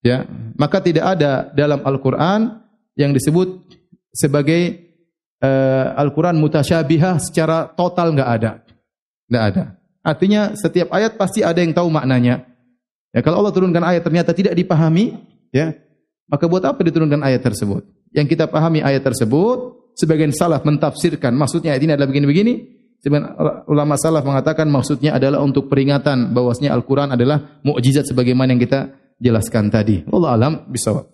Ya, maka tidak ada dalam Al-Quran yang disebut sebagai uh, Al-Quran mutasyabihah secara total enggak ada. Enggak ada. Artinya setiap ayat pasti ada yang tahu maknanya. Ya, kalau Allah turunkan ayat ternyata tidak dipahami, ya, maka buat apa diturunkan ayat tersebut? Yang kita pahami ayat tersebut, sebagian salaf mentafsirkan maksudnya ayat ini adalah begini-begini, Sebenarnya ulama salaf mengatakan maksudnya adalah untuk peringatan bahwasanya Al-Quran adalah mukjizat sebagaimana yang kita jelaskan tadi. Allah alam bisawab.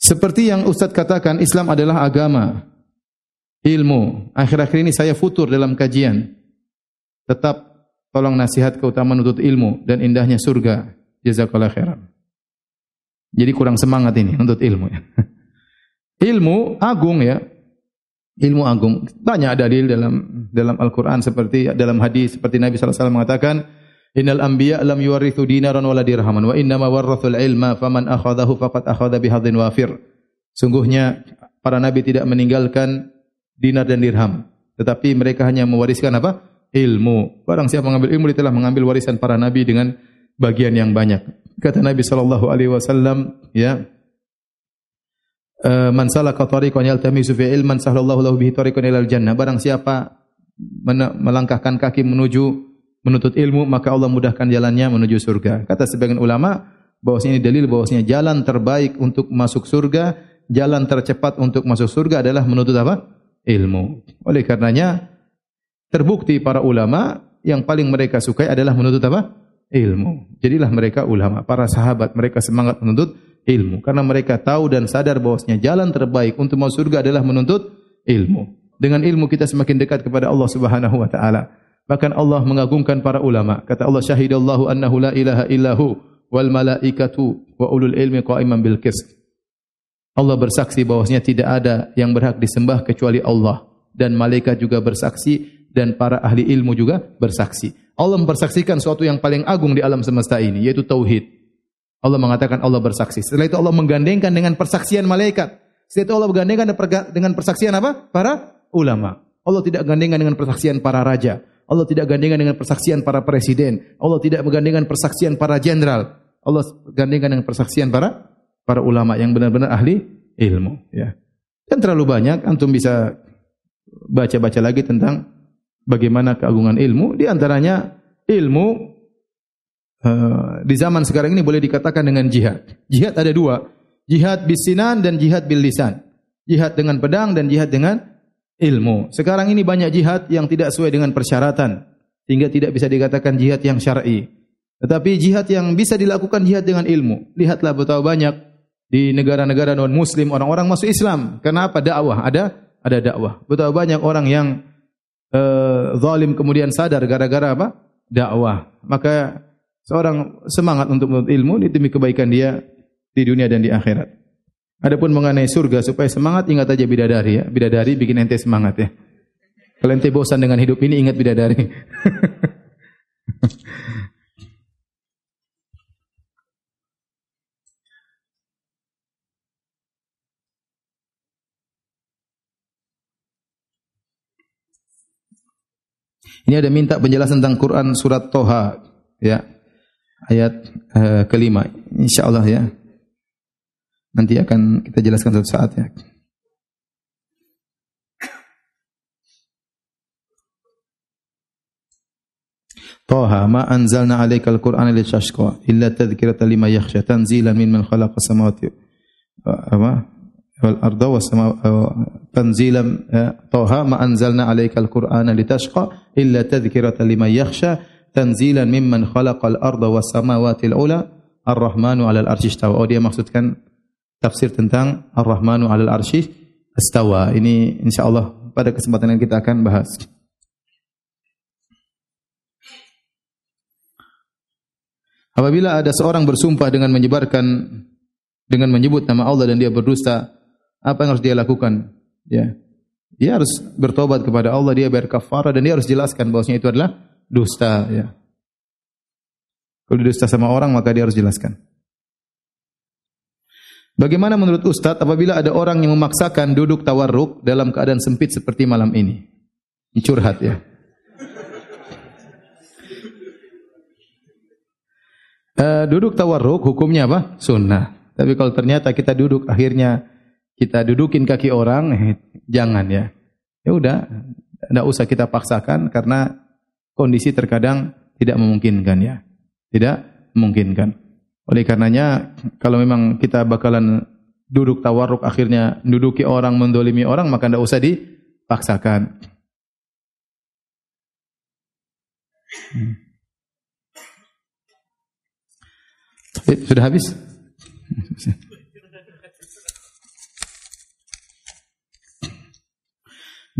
Seperti yang Ustaz katakan, Islam adalah agama, ilmu. Akhir-akhir ini saya futur dalam kajian. Tetap tolong nasihat keutamaan untuk ilmu dan indahnya surga. Jazakallah khairan. Jadi kurang semangat ini untuk ilmu ya. (laughs) Ilmu agung ya. Ilmu agung. Banyak dalil dalam dalam Al-Qur'an seperti dalam hadis seperti Nabi sallallahu alaihi wasallam mengatakan Innal anbiya lam yuwarithu dinaran wala dirhaman wa inna ma warrathul ilma faman akhadahu faqad akhadha bihadhin wafir. Sungguhnya para nabi tidak meninggalkan dinar dan dirham, tetapi mereka hanya mewariskan apa? Ilmu. Barang siapa mengambil ilmu, dia telah mengambil warisan para nabi dengan bagian yang banyak. Kata Nabi sallallahu alaihi wasallam, ya, eh, man salaka tariqan yaltamisu fi ilman sahlallahu lahu bihi tariqan ilal jannah. Barang siapa melangkahkan kaki menuju menuntut ilmu, maka Allah mudahkan jalannya menuju surga. Kata sebagian ulama, bahwasanya ini dalil bahwasanya jalan terbaik untuk masuk surga, jalan tercepat untuk masuk surga adalah menuntut apa? Ilmu. Oleh karenanya terbukti para ulama yang paling mereka sukai adalah menuntut apa? ilmu. Jadilah mereka ulama, para sahabat mereka semangat menuntut ilmu karena mereka tahu dan sadar bahwasanya jalan terbaik untuk masuk surga adalah menuntut ilmu. Dengan ilmu kita semakin dekat kepada Allah Subhanahu wa taala. Bahkan Allah mengagungkan para ulama. Kata Allah syahidallahu annahu la ilaha illahu wal malaikatu wa ulul ilmi qa'iman bil qist. Allah bersaksi bahwasanya tidak ada yang berhak disembah kecuali Allah dan malaikat juga bersaksi dan para ahli ilmu juga bersaksi. Allah mempersaksikan sesuatu yang paling agung di alam semesta ini, yaitu Tauhid. Allah mengatakan Allah bersaksi. Setelah itu Allah menggandengkan dengan persaksian malaikat. Setelah itu Allah menggandengkan dengan persaksian apa? Para ulama. Allah tidak gandengkan dengan persaksian para raja. Allah tidak gandengkan dengan persaksian para presiden. Allah tidak menggandengkan persaksian para jenderal. Allah gandengkan dengan persaksian para para ulama yang benar-benar ahli ilmu. Ya. Dan terlalu banyak, antum bisa baca-baca lagi tentang bagaimana keagungan ilmu di antaranya ilmu uh, di zaman sekarang ini boleh dikatakan dengan jihad. Jihad ada dua, jihad bisinan dan jihad bil lisan. Jihad dengan pedang dan jihad dengan ilmu. Sekarang ini banyak jihad yang tidak sesuai dengan persyaratan sehingga tidak bisa dikatakan jihad yang syar'i. Tetapi jihad yang bisa dilakukan jihad dengan ilmu. Lihatlah betapa banyak di negara-negara non muslim orang-orang masuk Islam. Kenapa dakwah? Ada ada dakwah. Betapa banyak orang yang uh, zalim kemudian sadar gara-gara apa? dakwah. Maka seorang semangat untuk menuntut ilmu demi kebaikan dia di dunia dan di akhirat. Adapun mengenai surga supaya semangat ingat aja bidadari ya. Bidadari bikin ente semangat ya. Kalau ente bosan dengan hidup ini ingat bidadari. (laughs) Ini ada minta penjelasan tentang Quran surat Toha, ya ayat uh, kelima. Insya Allah ya. Nanti akan kita jelaskan suatu saat ya. Toha ma anzalna alaikal Quran li tashqa illa tadhkiratan lima yakhsha tanzilan mimman khalaqa samawati apa wal arda was sama tanzilan toha ma anzalna alaikal qur'ana litashqa illa tadhkiratan liman yakhsha. Tanzilan mimman khalaqal arda was samawati al ula. Ar-rahmanu 'alal arsy istawa. Oh dia maksudkan tafsir tentang ar-rahmanu 'alal arsy istawa. Ini insyaallah pada kesempatan yang kita akan bahas. Apabila ada seorang bersumpah dengan menyebarkan dengan menyebut nama Allah dan dia berdusta apa yang harus dia lakukan? Ya. Dia harus bertobat kepada Allah, dia bayar kafarah dan dia harus jelaskan bahwasanya itu adalah dusta, ya. Kalau dusta sama orang maka dia harus jelaskan. Bagaimana menurut Ustaz apabila ada orang yang memaksakan duduk tawarruk dalam keadaan sempit seperti malam ini? Ini curhat ya. Uh, duduk tawarruk hukumnya apa? Sunnah. Tapi kalau ternyata kita duduk akhirnya kita dudukin kaki orang, eh, jangan ya. Ya udah, tidak usah kita paksakan karena kondisi terkadang tidak memungkinkan ya. Tidak memungkinkan. Oleh karenanya, kalau memang kita bakalan duduk tawarruk akhirnya duduki orang, mendolimi orang, maka tidak usah dipaksakan. Hmm. Sudah habis? (laughs)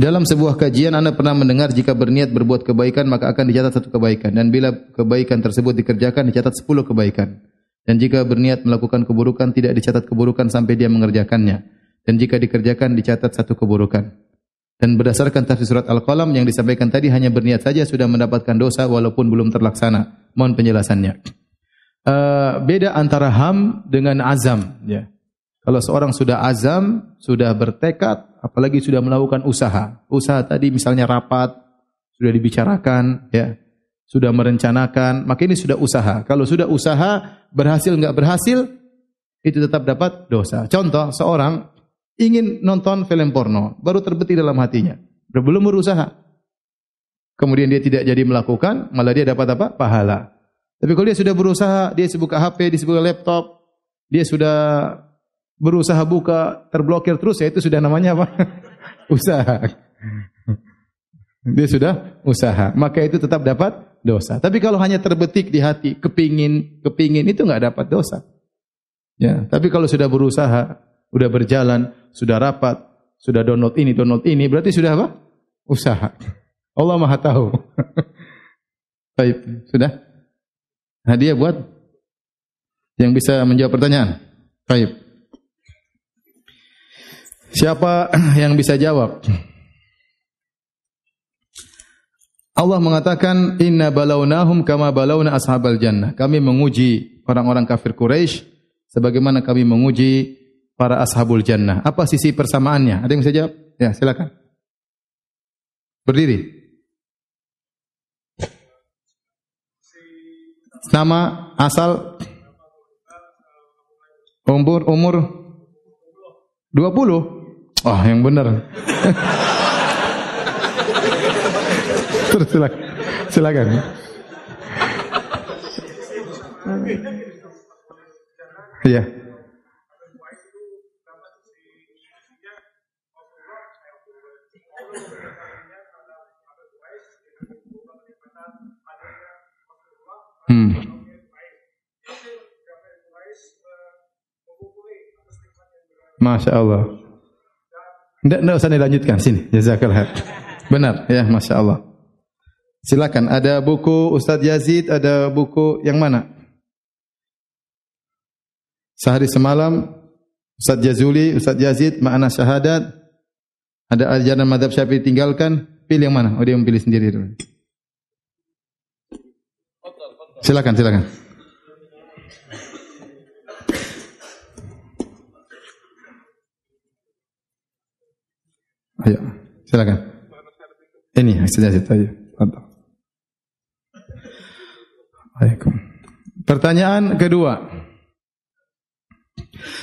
Dalam sebuah kajian anda pernah mendengar jika berniat berbuat kebaikan maka akan dicatat satu kebaikan dan bila kebaikan tersebut dikerjakan dicatat sepuluh kebaikan. Dan jika berniat melakukan keburukan tidak dicatat keburukan sampai dia mengerjakannya. Dan jika dikerjakan dicatat satu keburukan. Dan berdasarkan tafsir surat Al-Qalam yang disampaikan tadi hanya berniat saja sudah mendapatkan dosa walaupun belum terlaksana. Mohon penjelasannya. Uh, beda antara ham dengan azam. Ya. Kalau seorang sudah azam, sudah bertekad, apalagi sudah melakukan usaha. Usaha tadi misalnya rapat, sudah dibicarakan, ya, sudah merencanakan, maka ini sudah usaha. Kalau sudah usaha, berhasil enggak berhasil, itu tetap dapat dosa. Contoh, seorang ingin nonton film porno, baru terbetik dalam hatinya, belum berusaha. Kemudian dia tidak jadi melakukan, malah dia dapat apa? Pahala. Tapi kalau dia sudah berusaha, dia buka HP, dia buka laptop, dia sudah berusaha buka, terblokir terus, ya itu sudah namanya apa? (laughs) usaha. Dia sudah usaha. Maka itu tetap dapat dosa. Tapi kalau hanya terbetik di hati, kepingin, kepingin, itu enggak dapat dosa. Ya, tapi kalau sudah berusaha, sudah berjalan, sudah rapat, sudah download ini, download ini, berarti sudah apa? Usaha. Allah Maha tahu. (laughs) Baik, sudah? Hadiah buat yang bisa menjawab pertanyaan. Baik. Siapa (clears throat) yang bisa jawab? Allah mengatakan inna balawnahum kama balawna ashabal jannah. Kami menguji orang-orang kafir Quraisy sebagaimana kami menguji para ashabul jannah. Apa sisi persamaannya? Ada yang bisa jawab? Ya, silakan. Berdiri. Nama, asal, umur, umur 20. Oh, yang benar. Terus silakan. Silakan. Iya. Hmm. Masya Allah. Tidak, tidak usah dilanjutkan. Sini, jazakallah. Benar, ya, Masya Allah. Silakan. Ada buku Ustadz Yazid, ada buku yang mana? Sehari semalam, Ustadz Jazuli, Ustadz Yazid, makna syahadat. Ada ajaran madhab syafi'i tinggalkan. Pilih yang mana? Oh, dia memilih sendiri dulu. Silakan, silakan. Ayo, silakan. Ini situ ayo. Waalaikum. Pertanyaan kedua.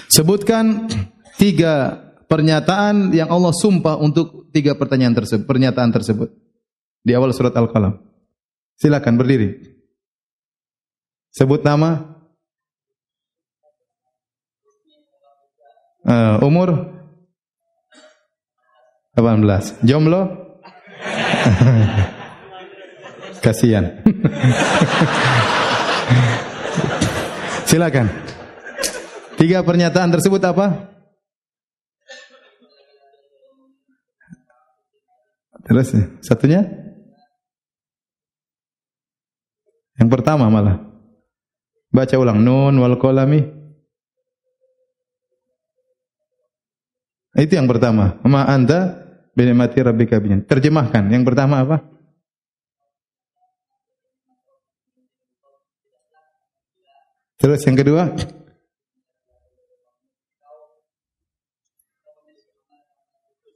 Sebutkan tiga pernyataan yang Allah sumpah untuk tiga pertanyaan tersebut, pernyataan tersebut di awal surat Al-Qalam. Silakan berdiri. Sebut nama. Uh, umur 18. Jomblo? (laughs) Kasihan. Silakan. Tiga pernyataan tersebut apa? Terus satunya? Yang pertama malah. Baca ulang nun wal qalami. Itu yang pertama. Ma anta bi ni'mati rabbika bin. Terjemahkan. Yang pertama apa? Terus yang kedua?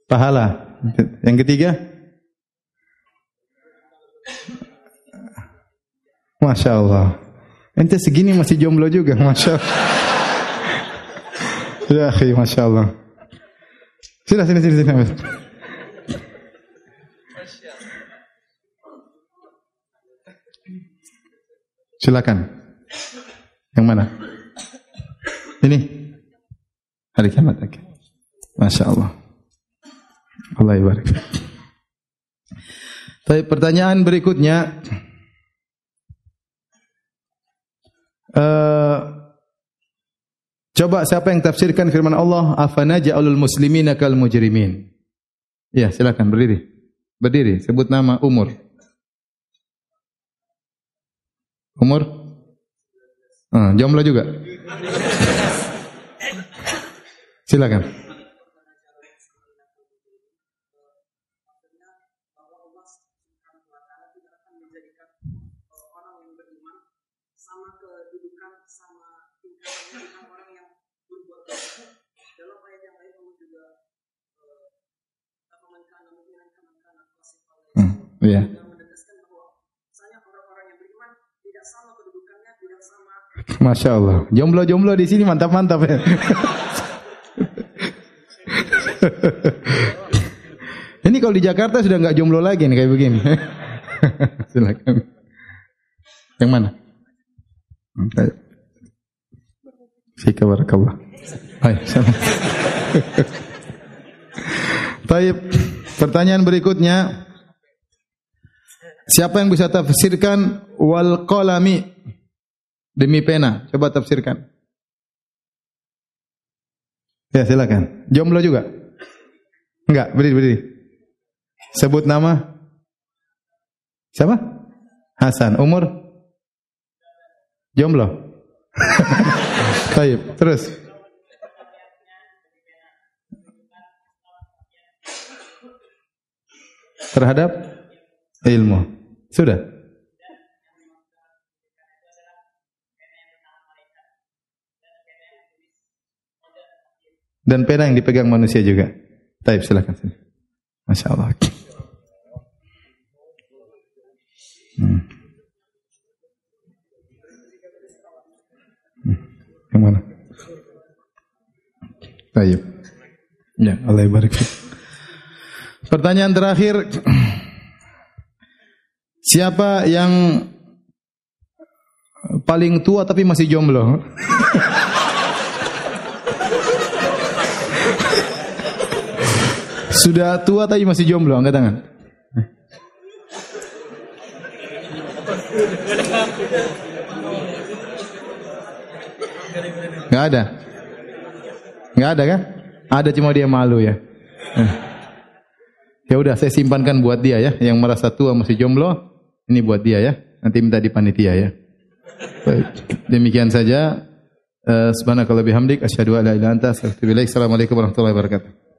Pahala. Yang ketiga? Masya Allah. Ente segini masih jomblo juga, masya Allah. ya, masya Allah. Sini, sini, sini, sini. Silakan. Yang mana? Ini. Hari kiamat lagi. Masya Allah. Allah ibarik. Tapi pertanyaan berikutnya. Uh, coba siapa yang tafsirkan firman Allah afana ja'alul muslimina kal mujrimin ya silakan berdiri berdiri sebut nama umur Umur? Uh, jomblo juga? Silakan. Yeah. Masya Allah. Jomblo-jomblo di sini mantap-mantap ya. Ini kalau di Jakarta sudah nggak jomblo lagi nih kayak begini. Silakan. Yang mana? Fika barakallah. Hai, salam. Baik, pertanyaan berikutnya. Siapa yang bisa tafsirkan wal qalami demi pena? Coba tafsirkan. Ya, silakan. Jomblo juga? Enggak, berdiri, berdiri. Sebut nama. Siapa? Hasan. Umur? Jomblo. (laughs) Baik, terus. Terhadap ilmu. Sudah. Dan pena yang dipegang manusia juga. Taib silakan. Masya Allah. Hmm. Hmm. Yang mana? Taib. Ya, Allah barik. Pertanyaan terakhir. Siapa yang paling tua tapi masih jomblo? (laughs) Sudah tua tapi masih jomblo, angkat tangan. Enggak ada. Enggak ada kan? Ada cuma dia malu ya. Ya udah saya simpankan buat dia ya, yang merasa tua masih jomblo, ini buat dia ya. Nanti minta di panitia ya. Baik. Demikian saja. Uh, Subhanakallah bihamdik la ilaha illa anta astaghfiruka wa atubu ilaik. Assalamualaikum warahmatullahi wabarakatuh.